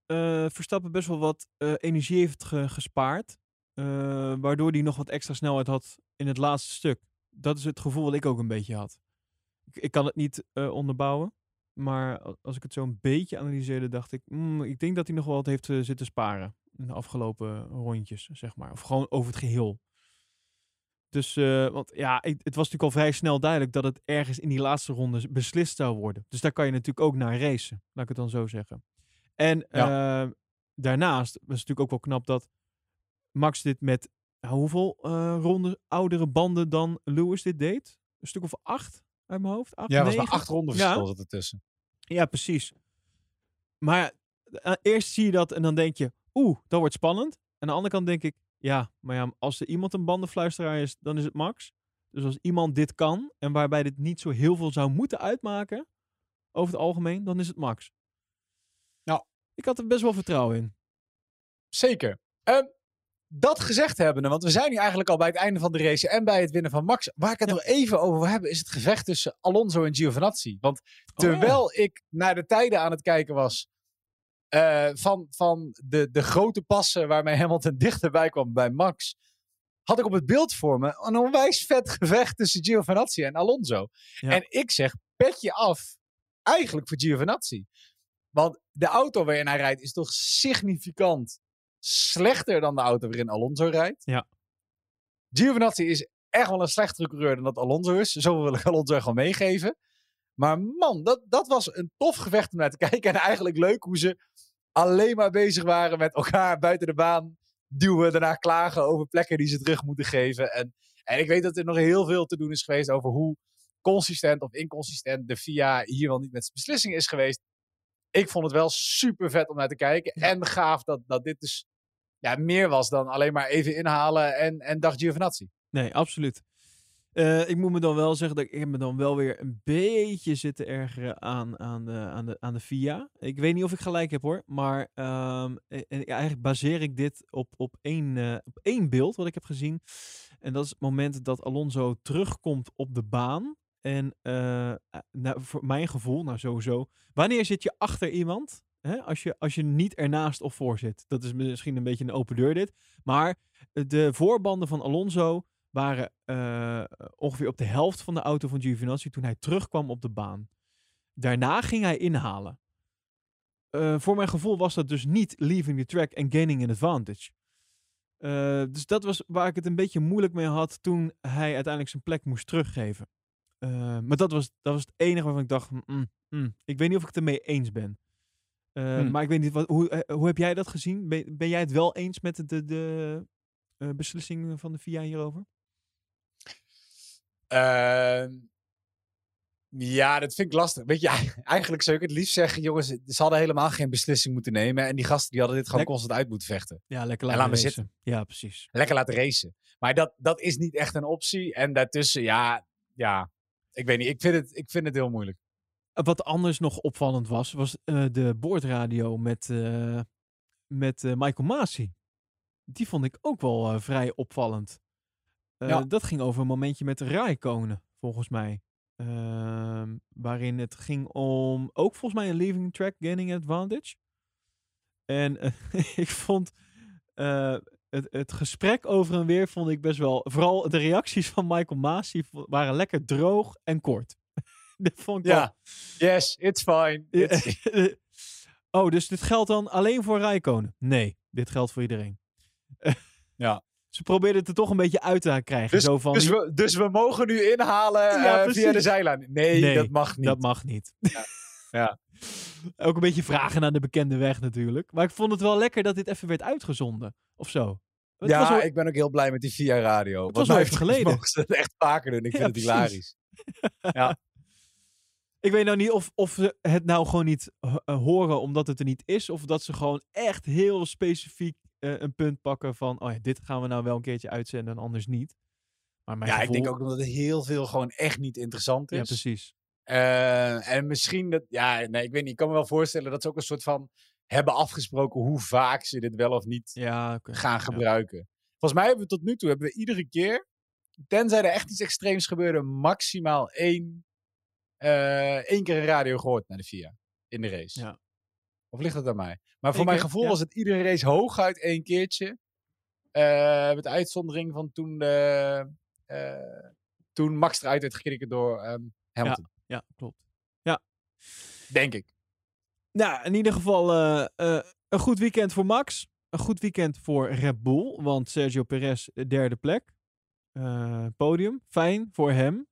Verstappen best wel wat energie heeft ge- gespaard. Eh, waardoor hij nog wat extra snelheid had in het laatste stuk. Dat is het gevoel wat ik ook een beetje had. Ik, ik kan het niet eh, onderbouwen. Maar als ik het zo een beetje analyseerde, dacht ik... "Hmm, ik denk dat hij nog wel wat heeft eh, zitten sparen. In de afgelopen rondjes, zeg maar. Of gewoon over het geheel. Dus, want ja, ik- het was natuurlijk al vrij snel duidelijk dat het ergens in die laatste ronde beslist zou worden. Dus daar kan je natuurlijk ook naar racen, laat ik het dan zo zeggen. En daarnaast was het natuurlijk ook wel knap dat Max dit met nou, hoeveel eh rondes oudere banden dan Lewis dit deed? Een stuk of acht uit mijn hoofd? Acht, Ja, was maar acht ronden verschil ertussen. Ja, precies. Maar eh, eerst zie je dat en dan denk je, oeh, dat wordt spannend. Aan de andere kant denk ik, ja, maar ja, als er iemand een bandenfluisteraar is, dan is het Max. Dus als iemand dit kan en waarbij dit niet zo heel veel zou moeten uitmaken, over het algemeen, dan is het Max. Nou. Ik had er best wel vertrouwen in. Zeker. Ehm, dat gezegd hebbende, want we zijn nu eigenlijk al bij het einde van de race en bij het winnen van Max. Waar ik het Ja. nog even over wil hebben, is het gevecht tussen Alonso en Giovinazzi. Want Oh, ja. terwijl ik naar de tijden aan het kijken was eh, van, van de, de grote passen waarmee Hamilton [laughs] dichterbij kwam bij Max, had ik op het beeld voor me een onwijs vet gevecht tussen Giovinazzi en Alonso. Ja. En ik zeg, petje af, eigenlijk voor Giovinazzi. Want de auto waarin hij rijdt is toch significant slechter dan de auto waarin Alonso rijdt. Ja. Giovinazzi is echt wel een slechtere coureur dan dat Alonso is. Zo wil ik Alonso echt wel meegeven. Maar man, dat, dat was een tof gevecht om naar te [laughs] kijken. En eigenlijk leuk hoe ze alleen maar bezig waren met elkaar buiten de baan duwen. Daarna klagen over plekken die ze terug moeten geven. En, en ik weet dat er nog heel veel te doen is geweest over hoe consistent of inconsistent de FIA hier wel niet met zijn beslissing is geweest. Ik vond het wel super vet om naar te kijken. En gaaf dat, dat dit dus ja, meer was dan alleen maar even inhalen en, en dag Giovinazzi. Nee, absoluut. Eh, ik moet me dan wel zeggen dat ik, me dan wel weer een beetje zitten ergeren aan, aan, de, aan, de, aan de FIA. Ik weet niet of ik gelijk heb hoor, maar ehm, en, en eigenlijk baseer ik dit op, op, één, eh, op één beeld wat ik heb gezien. En dat is het moment dat Alonso terugkomt op de baan. En eh, nou, voor mijn gevoel, nou sowieso, wanneer zit je achter iemand? Hè? Als, je, als je niet ernaast of voor zit. Dat is misschien een beetje een open deur dit. Maar de voorbanden van Alonso waren eh, ongeveer op de helft van de auto van Giovinazzi toen hij terugkwam op de baan. Daarna ging hij inhalen. Eh, voor mijn gevoel was dat dus niet leaving the track en gaining an advantage. Eh, dus dat was waar ik het een beetje moeilijk mee had toen hij uiteindelijk zijn plek moest teruggeven. Eh, maar dat was, dat was het enige waarvan ik dacht, mm, mm, ik weet niet of ik het ermee eens ben. Eh, Hmm. Maar ik weet niet, wat, hoe, eh, hoe heb jij dat gezien? Ben, ben jij het wel eens met de, de, de beslissing van de FIA hierover? Ehm, ja, dat vind ik lastig. Weet je, eigenlijk zou ik het liefst zeggen, jongens, ze hadden helemaal geen beslissing moeten nemen. En die gasten die hadden dit gewoon Lek- constant uit moeten vechten. Ja, lekker En laten laat me racen. Ja, precies. Lekker laten racen. Maar dat, dat is niet echt een optie. En daartussen, ja, ja, ik weet niet. Ik vind het, ik vind het heel moeilijk. Uh, Wat anders nog opvallend was, was eh, de boordradio met, eh, met eh, Michael Masi. Die vond ik ook wel eh, vrij opvallend. Eh, Ja. Dat ging over een momentje met Raikkonen, volgens mij. Ehm, waarin het ging om ook volgens mij een leaving track gaining advantage. En eh, [laughs] ik vond eh, het, het gesprek over en weer vond ik best wel. Vooral de reacties van Michael v- waren lekker droog en kort. [laughs] Dat vond ik wel- Ja, yes, it's fine. It's- [laughs] oh, dus dit geldt dan alleen voor Rijkonen? Nee, dit geldt voor iedereen. [laughs] Ja. Ze probeerden het er toch een beetje uit te krijgen. Dus, zo van, dus, we, dus we mogen nu inhalen Ja, eh, via de zijlijn. Nee, Nee, dat mag niet. dat mag niet. Ja. Ook een beetje vragen naar de bekende weg natuurlijk. Maar ik vond het wel lekker dat dit even werd uitgezonden. Of zo. Het ja, ik ben ook heel blij met die via radio. Het was even [laughs] geleden. mogen ze het echt vaker doen. Ik [laughs] Ja, vind het precies. hilarisch. [laughs] Ik weet nou niet of, of ze het nou gewoon niet eh, horen omdat het er niet is. Of dat ze gewoon echt heel specifiek eh, een punt pakken van... Oh ja, dit gaan we nou wel een keertje uitzenden en anders niet. Maar mijn Ja, ik denk ook dat het heel veel gewoon echt niet interessant is. Ja, precies. Eh, en misschien dat, ja, nee, ik weet niet. Ik kan me wel voorstellen dat ze ook een soort van hebben afgesproken hoe vaak ze dit wel of niet Ja, gaan gebruiken. Volgens mij hebben we tot nu toe hebben we iedere keer, tenzij er echt iets extreems gebeurde, maximaal één, eh, één keer een radio gehoord naar de VIA in de race. Ja. Of ligt dat aan mij? Maar voor Eén mijn keer, gevoel was het iedere race hooguit één keertje. Eh, met uitzondering van toen, de, eh, toen Max eruit werd geknikken door ehm, Hamilton. Ja, klopt. Denk ik. Nou, in ieder geval eh, eh, een goed weekend voor Max. Een goed weekend voor Red Bull. Want Sergio Perez, eh, derde plek. Podium. Fijn voor hem.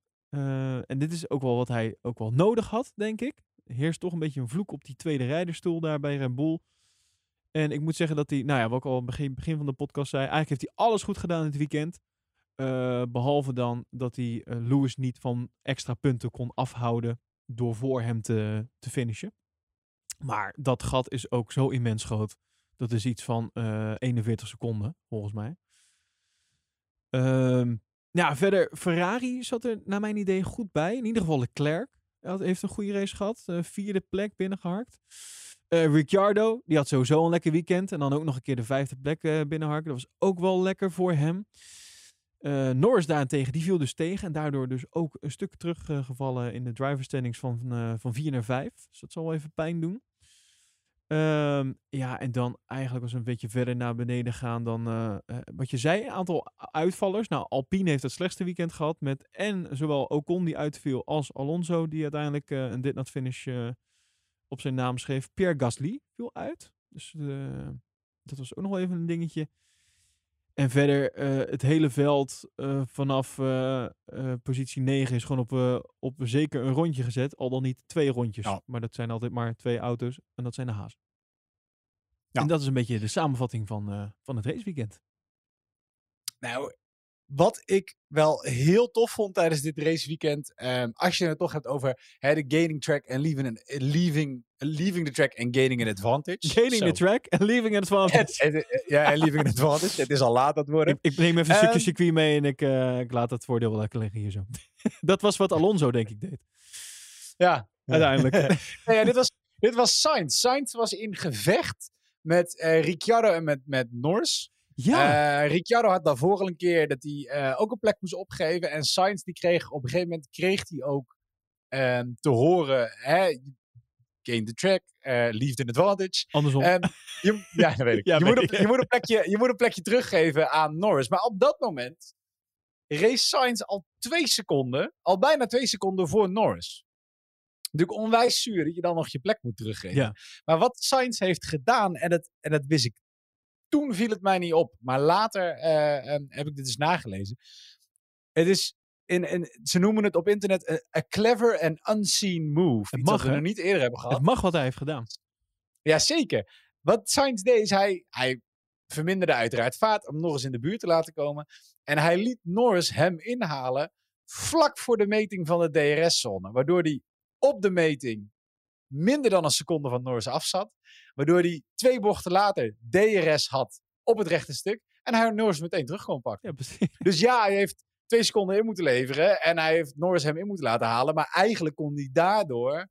En dit is ook wel wat hij ook wel nodig had, denk ik. Er heerst toch een beetje een vloek op die tweede rijderstoel daar bij Red Bull. En ik moet zeggen dat hij, nou ja, wat ik al begin, begin van de podcast zei, eigenlijk heeft hij alles goed gedaan dit weekend. Eh, behalve dan dat hij eh, Lewis niet van extra punten kon afhouden door voor hem te, te finishen. Maar dat gat is ook zo immens groot Dat is iets van eh 41 seconden, volgens mij. Ehm, ja, verder, Ferrari zat er naar mijn idee goed bij. In ieder geval Leclerc had, heeft een goede race gehad. eh, vierde plek binnengeharkt. Eh Ricciardo, die had sowieso een lekker weekend. En dan ook nog een keer de vijfde plek eh binnenharken. Dat was ook wel lekker voor hem. Eh Norris daarentegen, die viel dus tegen. En daardoor dus ook een stuk teruggevallen in de driver standings van, eh, van 4 naar 5. Dus dat zal wel even pijn doen. Ehm, ja, en dan eigenlijk als een beetje verder naar beneden gaan, dan eh, wat je zei, een aantal uitvallers. Nou, Alpine heeft het slechtste weekend gehad met en zowel Ocon die uitviel als Alonso die uiteindelijk een did not finish op zijn naam schreef. Pierre Gasly viel uit, dus dat was ook nog wel even een dingetje. En verder, eh, het hele veld eh, vanaf eh, positie 9 is gewoon op, op zeker een rondje gezet. Al dan niet twee rondjes. Ja. Maar dat zijn altijd maar twee auto's en dat zijn de haas. Ja. En dat is een beetje de samenvatting van, van het raceweekend. Nou, wat ik wel heel tof vond tijdens dit raceweekend, ehm, als je het toch hebt over hè, de gaining track en leaving, an- eh, leaving, leaving the track en gaining an advantage. Gaining the track en leaving an advantage. Het- ja, en leaving an advantage. Het is al laat dat worden. Ik, ik neem even een stukje Ehm, circuit mee en ik, eh, ik laat het voordeel wel lekker liggen hier zo. [laughs] dat was wat Alonso denk ik deed. Ja, Uiteindelijk. [laughs] nee, ja, dit, was, dit was Sainz. Sainz was in gevecht met eh Ricciardo en met, met Norris. Ja, Eh, Ricciardo had daarvoor al een keer dat hij eh, ook een plek moest opgeven. En Sainz die kreeg op een gegeven moment kreeg hij ook ehm, te horen: hè, gain the track, eh leave an advantage. andersom. Je, ja, dat weet ik. [laughs] Ja, je, moet een, je, moet een plekje, je moet een plekje teruggeven aan Norris. Maar op dat moment race Sainz al twee seconden, al bijna twee seconden voor Norris. Natuurlijk onwijs zuur dat je dan nog je plek moet teruggeven. Ja. Maar wat Sainz heeft gedaan, en dat, en dat wist ik toen viel het mij niet op. Maar later eh, ehm, heb ik dit eens nagelezen. Het is, in, in, ze noemen het op internet een a clever and unseen move. Het mag, we nog niet eerder hebben gehad. het mag wat hij heeft gedaan. Ja, zeker. Wat Sainz deed, is hij, hij verminderde uiteraard vaart om Norris in de buurt te laten komen. En hij liet Norris hem inhalen vlak voor de meting van de DRS-zone. Waardoor hij op de meting minder dan een seconde van Norris afzat. Waardoor hij twee bochten later DRS had op het rechte stuk. En hij Norris meteen terug kon pakken. Ja, precies. [laughs] Dus ja, hij heeft twee seconden in moeten leveren. En hij heeft Norris hem in moeten laten halen. Maar eigenlijk kon hij daardoor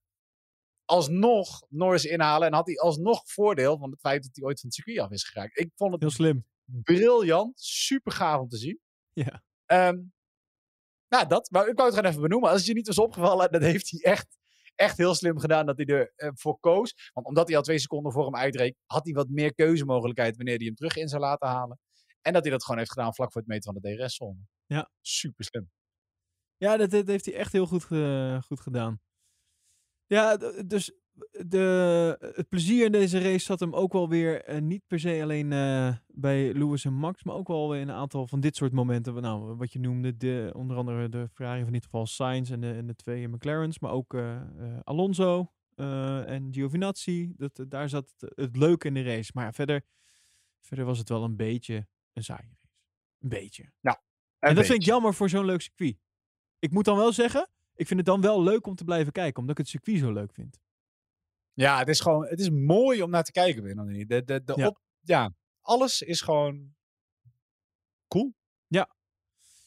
alsnog Norris inhalen. En had hij alsnog voordeel van het feit dat hij ooit van het circuit af is geraakt. Ik vond het Heel slim. briljant. Super gaaf om te zien. Ja. Ehm, nou, dat. Maar ik wou het gewoon even benoemen. Als het je niet was opgevallen, dat heeft hij echt, echt heel slim gedaan dat hij ervoor voor voor koos. Want omdat hij al twee seconden voor hem uitreed, had hij wat meer keuzemogelijkheid wanneer hij hem terug in zou laten halen. En dat hij dat gewoon heeft gedaan vlak voor het meten van de DRS-zone. Ja. Super slim. Ja, dat, dat heeft hij echt heel goed, goed gedaan. Ja, dus de, het plezier in deze race zat hem ook wel weer eh, niet per se alleen eh, bij Lewis en Max, maar ook wel weer in een aantal van dit soort momenten. Nou, wat je noemde, de, onder andere de Ferrari van in dit geval Sainz en de, en de twee McLaren's, maar ook eh, Alonso en Giovinazzi. Dat, daar zat het, het leuke in de race. Maar verder, verder was het wel een beetje een saaie race. Een beetje. En dat vind ik jammer voor zo'n leuk circuit. Ik moet dan wel zeggen, ik vind het dan wel leuk om te blijven kijken, omdat ik het circuit zo leuk vind. Ja, het is gewoon, het is mooi om naar te kijken. weet je nog niet. De, de, de Ja. Op, ja, alles is gewoon cool.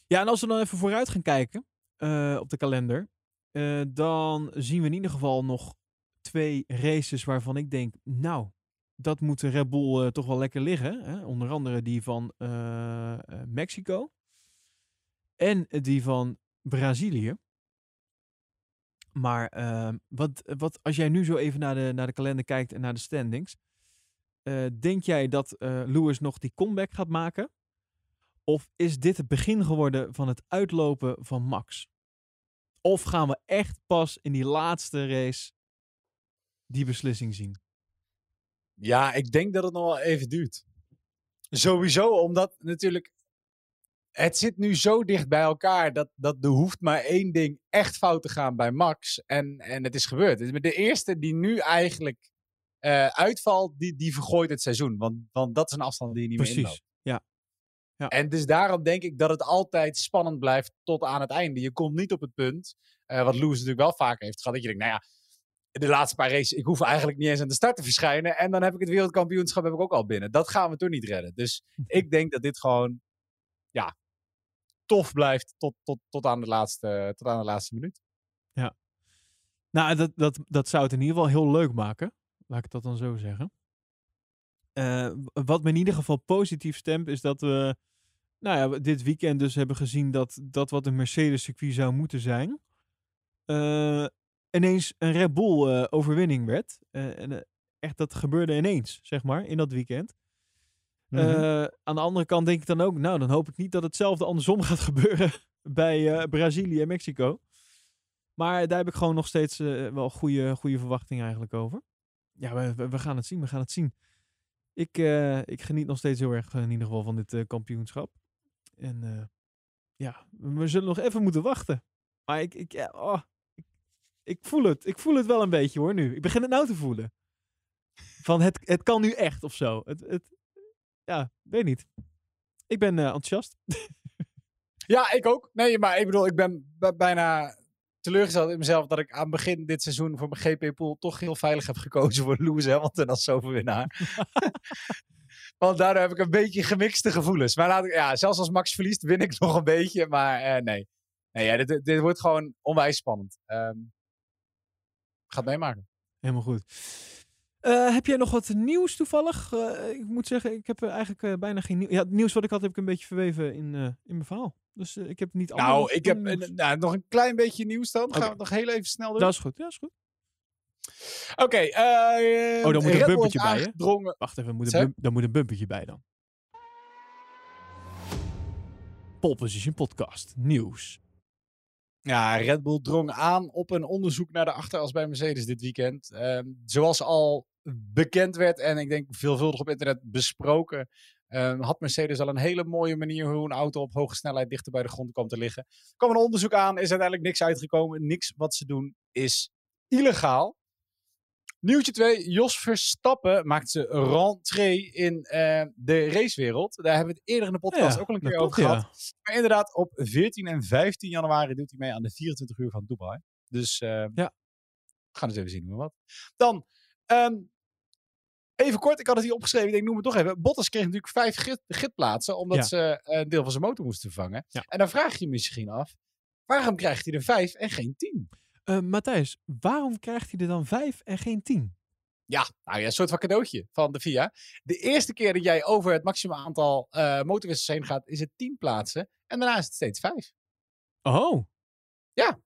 Ja, en als we dan even vooruit gaan kijken eh, op de kalender, eh, dan zien we in ieder geval nog twee races waarvan ik denk, nou, dat moet de Red Bull eh, toch wel lekker liggen. Hè? Onder andere die van Mexico en die van Brazilië. Maar ehm, wat, wat, als jij nu zo even naar de, naar de kalender kijkt en naar de standings, eh, denk jij dat eh, Lewis nog die comeback gaat maken? Of is dit het begin geworden van het uitlopen van Max? Of gaan we echt pas in die laatste race die beslissing zien? Ja, ik denk dat het nog wel even duurt. Sowieso, omdat natuurlijk. Het zit nu zo dicht bij elkaar dat, dat er hoeft maar één ding echt fout te gaan bij Max. En, en het is gebeurd. De eerste die nu eigenlijk eh, uitvalt, die, die vergooit het seizoen. Want, want dat is een afstand die je niet meer inloopt. Precies. Ja. Ja. En dus daarom denk ik dat het altijd spannend blijft tot aan het einde. Je komt niet op het punt, eh, wat Lewis natuurlijk wel vaker heeft gehad, dat je denkt, nou ja, de laatste paar races, ik hoef eigenlijk niet eens aan de start te verschijnen. En dan heb ik het wereldkampioenschap heb ik ook al binnen. Dat gaan we toch niet redden. Dus [laughs] ik denk dat dit gewoon, ja, tof blijft tot, tot, tot, aan, de laatste, tot aan de laatste minuut. Nou, dat, dat, dat zou het in ieder geval heel leuk maken. Laat ik dat dan zo zeggen. Eh, wat me in ieder geval positief stemt, is dat we nou ja, dit weekend dus hebben gezien dat dat wat een Mercedes-circuit zou moeten zijn, eh, ineens een Red Bull eh, werd. En, echt, dat gebeurde ineens, zeg maar, in dat weekend. Mhm. Eh, aan de andere kant denk ik dan ook, nou, dan hoop ik niet dat hetzelfde andersom [laughs] gaat gebeuren bij eh, Brazilië en Mexico. Maar daar heb ik gewoon nog steeds eh, wel goede, goede verwachtingen eigenlijk over. Ja, we, we- gaan het zien, we gaan het zien. Ik, ik geniet nog steeds heel erg in ieder geval van dit kampioenschap. En ja, we, we zullen nog even moeten wachten. Maar ik, ik, ja, oh, ik, ik voel het. Ik voel het wel een beetje hoor nu. Ik begin het nou te voelen. Van het, het kan nu echt of zo. Het, het, ja, weet niet. Ik ben eh, enthousiast. [laughs] Ja, ik ook. Nee, maar ik bedoel, ik ben bijna teleurgesteld in mezelf dat ik aan het begin dit seizoen voor mijn GP-pool toch heel veilig heb gekozen voor Lewis Hamilton als overwinnaar. [laughs] Want daardoor heb ik een beetje gemixte gevoelens. Maar laat ik, ja, zelfs als Max verliest, win ik nog een beetje. Maar eh, nee, nee ja, dit, dit- wordt gewoon onwijs spannend. Ehm gaat meemaken. Helemaal goed. Eh, heb jij nog wat nieuws toevallig? Eh, ik moet zeggen, ik heb eh, eigenlijk bijna geen nieuws. Ja, het nieuws wat ik had, heb ik een beetje verweven in, eh, in mijn verhaal. Dus ik heb niet Nou, ik heb nou, nog een klein beetje nieuws dan. Gaan we het nog heel even snel doen? Dat is goed, ja, is goed. Oké. eh, Oh, dan moet een Red bumpertje bij, hè? Wacht even, moet een daar moet een bumpertje bij dan. Pole Position Podcast, nieuws. Ja, Red Bull drong aan op een onderzoek naar de achteras bij Mercedes dit weekend. Ehm, zoals al bekend werd en ik denk veelvuldig op internet besproken, ehm, had Mercedes al een hele mooie manier hoe een auto op hoge snelheid dichter bij de grond kwam te liggen. Er kwam een onderzoek aan, is uiteindelijk niks uitgekomen. Niks wat ze doen is illegaal. Nieuwtje 2. Jos Verstappen maakt zijn rentree in eh, de racewereld. Daar hebben we het eerder in de podcast Ja, ook al een keer klopt, over ja. gehad. Maar inderdaad, op 14 en 15 januari doet hij mee aan de 24 uur van Dubai. Dus eh, Ja. we gaan eens even zien hoe wat. Dan, ehm, even kort, ik had het hier opgeschreven, ik denk noem het toch even. Bottas kreeg natuurlijk vijf git, gitplaatsen, omdat Ja. ze eh, een deel van zijn motor moesten vervangen. En dan vraag je je misschien af, waarom krijgt hij er vijf en geen tien? Eh, Matthijs, waarom krijgt hij er dan vijf en geen tien? Ja, nou ja, een soort van cadeautje van de FIA. De eerste keer dat jij over het maximum aantal eh motorwissels heen gaat, is het 10 plaatsen. En daarna is het steeds 5. Oh. Ja.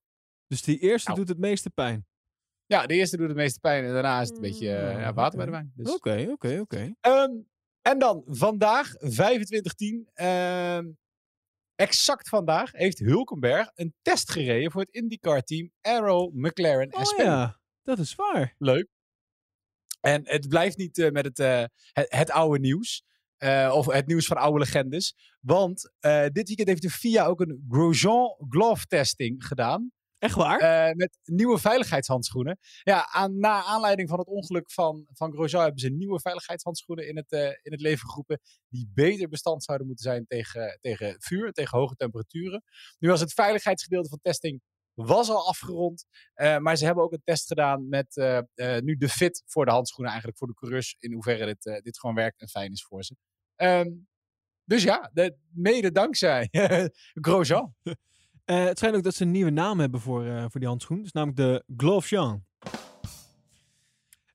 Dus die eerste Nou. doet het meeste pijn. Ja, de eerste doet het meeste pijn en daarna is het een beetje eh, Mm, ja, water bij de wijn. Dus. Oké, oké, oké. Ehm, en dan vandaag, 25-10. ehm, exact vandaag heeft Hulkenberg een test gereden voor het IndyCar-team Arrow McLaren Oh SP. ja, dat is waar. Leuk. En het blijft niet eh, met het, eh, het, het oude nieuws. eh, of het nieuws van oude legendes. Want dit weekend heeft de FIA ook een Grosjean glove testing gedaan. Echt waar? eh, met nieuwe veiligheidshandschoenen. Ja, aan, na aanleiding van het ongeluk van, van Grosjean hebben ze nieuwe veiligheidshandschoenen in het, eh, in het leven geroepen. Die beter bestand zouden moeten zijn tegen, tegen vuur, tegen hoge temperaturen. Nu was het veiligheidsgedeelte van testing was al afgerond. eh, maar ze hebben ook een test gedaan met nu de fit voor de handschoenen, eigenlijk voor de coureurs. In hoeverre dit, dit gewoon werkt en fijn is voor ze. Ehm, dus ja, de, mede dankzij [laughs] Grosjean. Eh, het schijnt ook dat ze een nieuwe naam hebben voor, eh, voor die handschoen. Dat is namelijk de Glove Jean.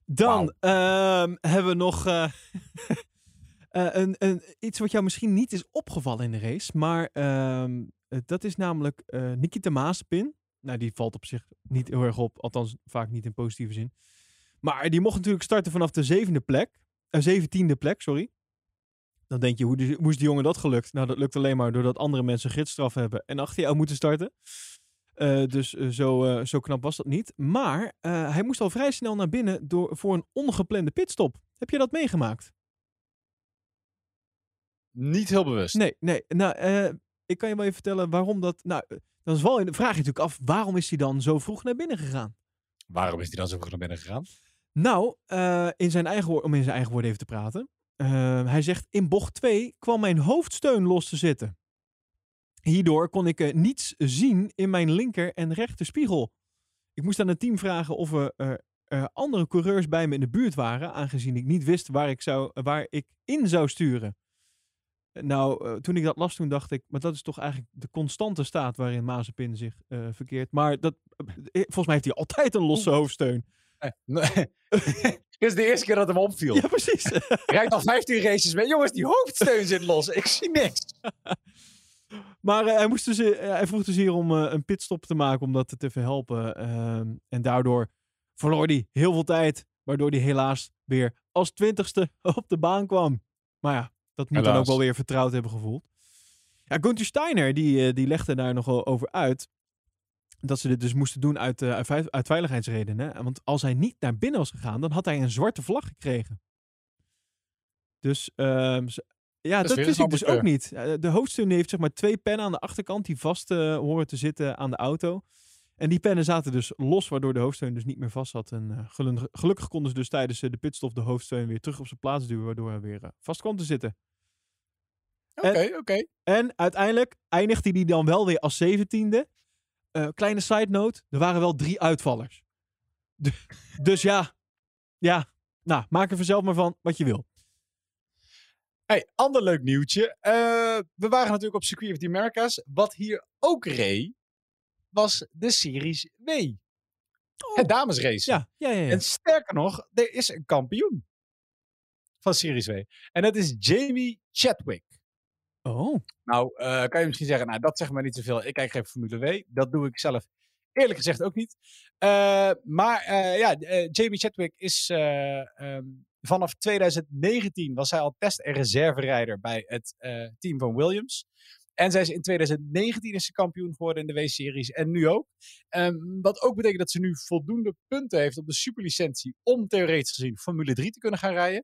Dan ehm, hebben we nog [laughs] eh, een, een, iets wat jou misschien niet is opgevallen in de race. Maar ehm, eh, dat is namelijk Nikita Mazepin. Nou, die valt op zich niet heel erg op. Althans, vaak niet in positieve zin. Maar die mocht natuurlijk starten vanaf de zevende plek. zeventiende plek, sorry. Dan denk je, hoe, hoe is die jongen dat gelukt? Nou, dat lukt alleen maar doordat andere mensen gidsstraf hebben en achter jou moeten starten. Eh, dus eh, zo, eh, zo knap was dat niet. Maar hij moest al vrij snel naar binnen door, voor een ongeplande pitstop. Heb je dat meegemaakt? Niet heel bewust. Nee, nee. Nou, ik kan je wel even vertellen waarom dat... Nou, dan is wel, vraag je natuurlijk af, waarom is hij dan zo vroeg naar binnen gegaan? Waarom is hij dan zo vroeg naar binnen gegaan? Nou, in zijn eigen om in zijn eigen woorden even te praten. Eh, hij zegt, in bocht 2 kwam mijn hoofdsteun los te zitten. Hierdoor kon ik eh, niets zien in mijn linker en rechter spiegel. Ik moest aan het team vragen of we er eh, andere coureurs bij me in de buurt waren, aangezien ik niet wist waar ik, zou, waar ik in zou sturen. Nou, eh, toen ik dat las, toen dacht ik, maar dat is toch eigenlijk de constante staat waarin Mazepin zich eh, verkeert. Maar dat, eh, volgens mij heeft hij altijd een losse hoofdsteun. Eh, nee. [laughs] [laughs] Dit is de eerste keer dat hem opviel. Ja, precies. [laughs] Rijdt al 15 races mee. Jongens, die hoofdsteun zit los. Ik zie niks. [laughs] Maar eh, hij, moest dus, eh, hij vroeg dus hier om eh, een pitstop te maken om dat te verhelpen. Ehm, en daardoor verloor hij heel veel tijd. Waardoor hij helaas weer als twintigste [laughs] op de baan kwam. Maar ja, dat moet dan ook wel weer vertrouwd hebben gevoeld. Ja, Gunther Steiner die, die legde daar nogal over uit. Dat ze dit dus moesten doen uit, eh, uit, vei- uit veiligheidsredenen. Want als hij niet naar binnen was gegaan, dan had hij een zwarte vlag gekregen. Dus ehm, ze- ja, dat wist ik dus ook niet. Eh, De hoofdsteun heeft zeg maar twee pennen aan de achterkant die vast eh, horen te zitten aan de auto. En die pennen zaten dus los, waardoor de hoofdsteun dus niet meer vast zat. En gelukkig konden ze dus tijdens de pitstop de hoofdsteun weer terug op zijn plaats duwen, waardoor hij weer vast kwam te zitten. Oké, oké. En uiteindelijk eindigde hij dan wel weer als zeventiende. Eh kleine side note, er waren wel drie uitvallers. [laughs] Dus ja, ja, nou, maak er vanzelf maar van wat je wil. Hey, ander leuk nieuwtje. Eh, we waren natuurlijk op Circuit of the Americas. Wat hier ook reed, was de Series W. Het damesrace. Ja, ja, ja. ja. En sterker nog, er is een kampioen van Series W. En dat is Jamie Chadwick. Oh, Nou, eh, kan je misschien zeggen, nou, dat zegt maar niet zoveel. Ik kijk geen Formule W. Dat doe ik zelf eerlijk gezegd ook niet. Eh, maar eh, ja, Jamie Chadwick is eh, ehm, vanaf 2019 was hij al test- en reserverijder bij het team van Williams. En zij is in 2019 is ze kampioen geworden in de W-series en nu ook. Ehm, wat ook betekent dat ze nu voldoende punten heeft op de superlicentie om theoretisch gezien Formule 3 te kunnen gaan rijden.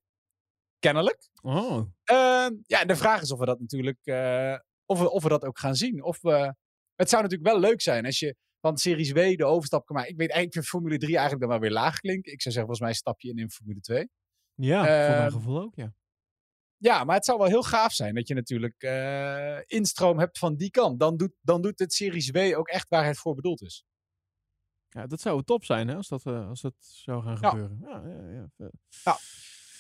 Kennelijk. oh. Ehm, ja, en de vraag is of we dat natuurlijk, eh, of, we, of we dat ook gaan zien. Of we, het zou natuurlijk wel leuk zijn als je van Series W de overstap kan maken. Ik weet eigenlijk, ik vind Formule 3 eigenlijk dan wel weer laag klinken. Ik zou zeggen, volgens mij stap je in in Formule 2. Ja, voor mijn Ehm, gevoel ook, ja. Ja, maar het zou wel heel gaaf zijn dat je natuurlijk eh, instroom hebt van die kant. Dan doet, dan doet het Series W ook echt waar het voor bedoeld is. Ja, dat zou top zijn, hè, als dat, eh, als dat zou gaan gebeuren. Ja, ja, ja.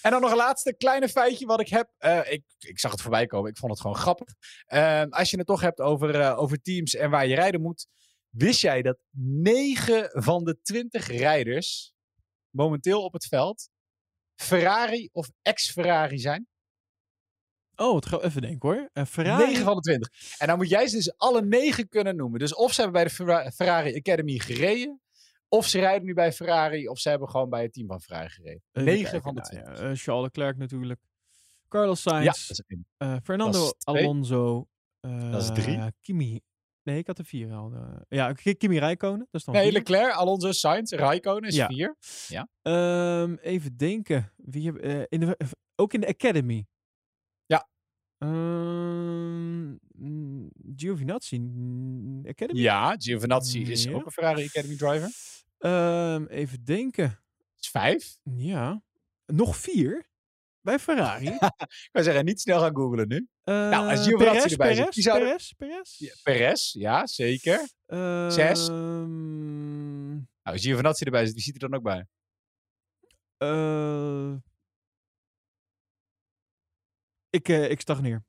En dan nog een laatste kleine feitje wat ik heb. Eh, ik, ik zag het voorbij komen. Ik vond het gewoon grappig. Ehm, als je het toch hebt over, eh, over teams en waar je rijden moet. Wist jij dat 9 van de 20 rijders momenteel op het veld Ferrari of ex-Ferrari zijn? Oh, gaan we even denken hoor. Eh, Ferrari. 9 van de 20. En dan moet jij ze dus alle 9 kunnen noemen. Dus of ze hebben bij de Ferra- Ferrari Academy gereden. Of ze rijden nu bij Ferrari. Of ze hebben gewoon bij het team van Ferrari gereden. Even 9 kijken, van de nou 20. ja, eh, Charles Leclerc natuurlijk. Carlos Ja, Sainz. eh, Fernando. Alonso. Dat is drie. eh, Kimi. Nee, ik had er vier al. eh. ja, Ki- Kimi Räikkönen. Dat is dan Nee, vier. Leclerc, Alonso, Sainz, Raikkonen is Ja. 4. Ehm, even denken. Wie heb, eh, in de, ook in de Academy. Ja. Mm, Giovinazzi. Academy? Ja, Giovinazzi is Ja. ook een Ferrari Academy driver. Ehm, even denken. is 5. Ja. Nog vier? Bij Ferrari? [laughs] Ik zou zeggen, niet snel gaan googlen nu. nou, als Giovinazzi erbij zit, die er- Perez, Perez? Ja, Perez, ja, zeker. Zes. Ehm, Nou, als Giovinazzi erbij zit, wie ziet er dan ook bij? eh, ik, eh, ik stagneer.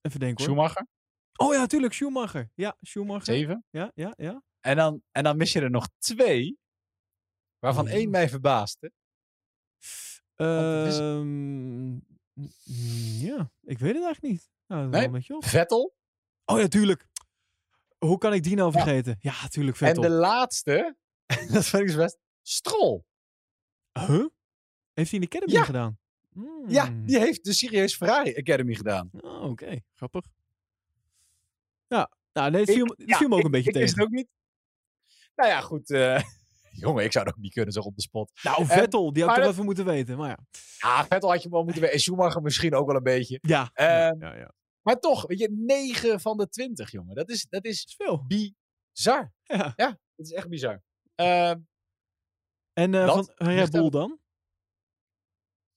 Even denken hoor. Schumacher, Oh ja, tuurlijk, Schumacher. Ja, Schumacher. 7. Ja, ja, ja. En dan, en dan mis je er nog twee, waarvan Oh. één mij verbaasde. is- Ehm, ja, ik weet het eigenlijk niet. Nou, Nee? wel een. Vettel. Oh ja, tuurlijk. Hoe kan ik die nou vergeten? Ja, tuurlijk, Vettel. En de laatste, [laughs] dat vind ik best, Stroll. Huh? Heeft hij de Academy Ja. gedaan? Ja, Hmm. die heeft de serieus Ferrari Academy gedaan. Oh, oké. Grappig. Ja, nou, nee, het Ik- viel, me- het ja, viel me ook ik- een beetje ik wist tegen. het ook niet. Nou ja, goed. eh, [laughs] jongen, ik zou het ook niet kunnen, zo op de spot. Nou, Eh, Vettel, die had ik toch dat- even moeten weten. Maar ja. Ja, Vettel had je wel moeten weten. En Schumacher misschien ook wel een beetje. Ja, ja, Ehm, ja, ja. Maar toch, weet je, 9 van de 20, jongen. Dat is, dat is Dat is veel. bizar. Ja. Ja, dat is echt bizar. Ehm, En eh, Dat van Red Bull aan- dan?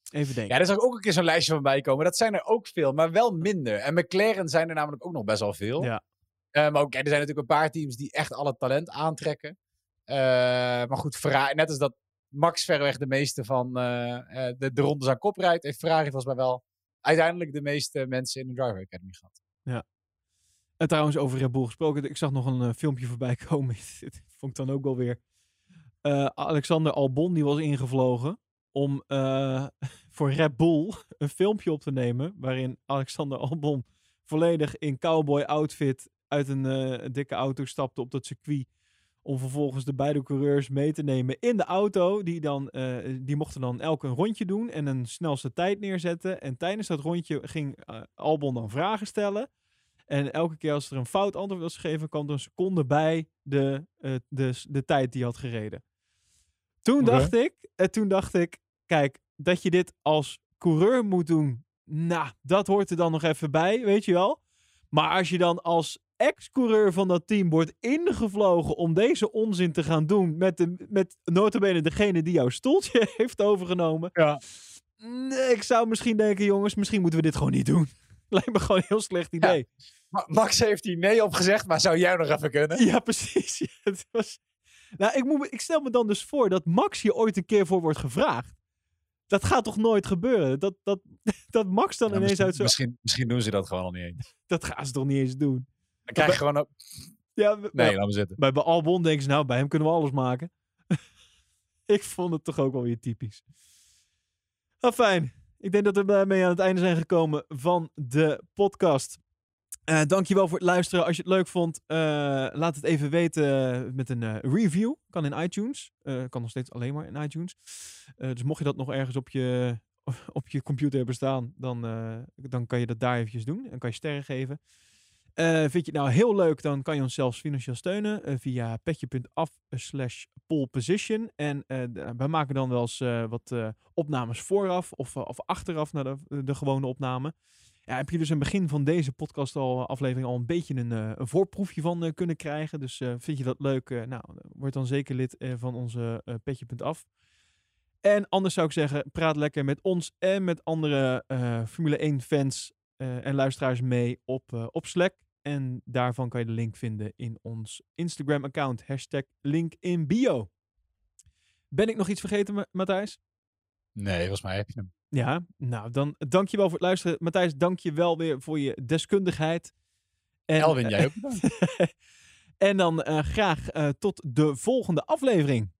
Even denken. ja, daar zou ook een keer zo'n lijstje van bij komen. Dat zijn er ook veel, maar wel minder. En McLaren zijn er namelijk ook nog best wel veel. Ja. Eh, maar ook, ja, er zijn natuurlijk een paar teams die echt alle talent aantrekken. Eh, maar goed, Ferrari, net als dat Max verreweg de meeste van eh, de, de rondes aan kop rijdt. Heeft Ferrari volgens mij wel uiteindelijk de meeste mensen in de Driver Academy gehad. En trouwens, over Red Bull gesproken. Ik zag nog een filmpje voorbij [laughs] komen. Dit vond ik dan ook wel weer. Alexander Albon, die was ingevlogen om [laughs] voor Red Bull een filmpje op te nemen. Waarin Alexander Albon volledig in cowboy outfit uit een eh, dikke auto stapte op dat circuit. Om vervolgens de beide coureurs mee te nemen in de auto. Die, dan, eh, die mochten dan elk een rondje doen en een snelste tijd neerzetten. En tijdens dat rondje ging eh, Albon dan vragen stellen. En elke keer als er een fout antwoord was gegeven, kwam er een seconde bij de, de, de tijd die had gereden. Toen dacht ik, en toen dacht ik, kijk, dat je dit als coureur moet doen, nou, dat hoort er dan nog even bij, weet je wel. Maar als je dan als ex-coureur van dat team wordt ingevlogen om deze onzin te gaan doen met, de, met notabene degene die jouw stoeltje [laughs] heeft overgenomen. Ja. Nee, ik zou misschien denken, jongens, misschien moeten we dit gewoon niet doen. [laughs] Lijkt me gewoon een heel slecht idee. Ma- Max heeft hier nee op gezegd, maar zou jij nog even kunnen? Ja, [laughs] precies. Ja, het was... Nou, ik, moet, ik stel me dan dus voor dat Max hier ooit een keer voor wordt gevraagd. Dat gaat toch nooit gebeuren? Dat, dat, dat Max dan Ja, ineens uit zo... misschien, misschien doen ze dat gewoon al niet eens. Dat gaan ze toch niet eens doen? Dan krijg je gewoon... Op... [laughs] Ja, Nee, ja, laat me zitten. bij, bij Albon denken ze, nou, bij hem kunnen we alles maken. [laughs] ik vond het toch ook wel weer typisch. Nou, fijn. Ik denk dat we daarmee aan het einde zijn gekomen van de podcast. Eh dankjewel voor het luisteren. Als je het leuk vond, eh, laat het even weten met een eh, review. Kan in iTunes. Kan nog steeds alleen maar in iTunes. Dus mocht je dat nog ergens op je, [laughs] op je computer hebben staan, dan, dan kan je dat daar eventjes doen. En kan je sterren geven. Eh, vind je het nou heel leuk, dan kan je ons zelfs financieel steunen eh, via petje.af slash poleposition. En eh, d- wij maken dan wel eens eh, wat eh, opnames vooraf of, eh, of achteraf naar de, de gewone opname. Ja, heb je dus in het begin van deze podcast al aflevering al een beetje een, eh, een voorproefje van eh, kunnen krijgen. Dus eh, vind je dat leuk? eh, nou, word dan zeker lid eh, van onze eh, petje.af. En anders zou ik zeggen, praat lekker met ons en met andere eh, Formule 1 fans eh, en luisteraars mee op, eh, op Slack. En daarvan kan je de link vinden in ons Instagram-account. Hashtag link in bio. Ben ik nog iets vergeten, Ma- Matthijs? Nee, volgens mij heb je hem. Ja, nou dan dank je wel voor het luisteren. Matthijs, dank je wel weer voor je deskundigheid. En, Elwin, eh, jij ook bedankt. [laughs] en dan eh, graag eh, tot de volgende aflevering.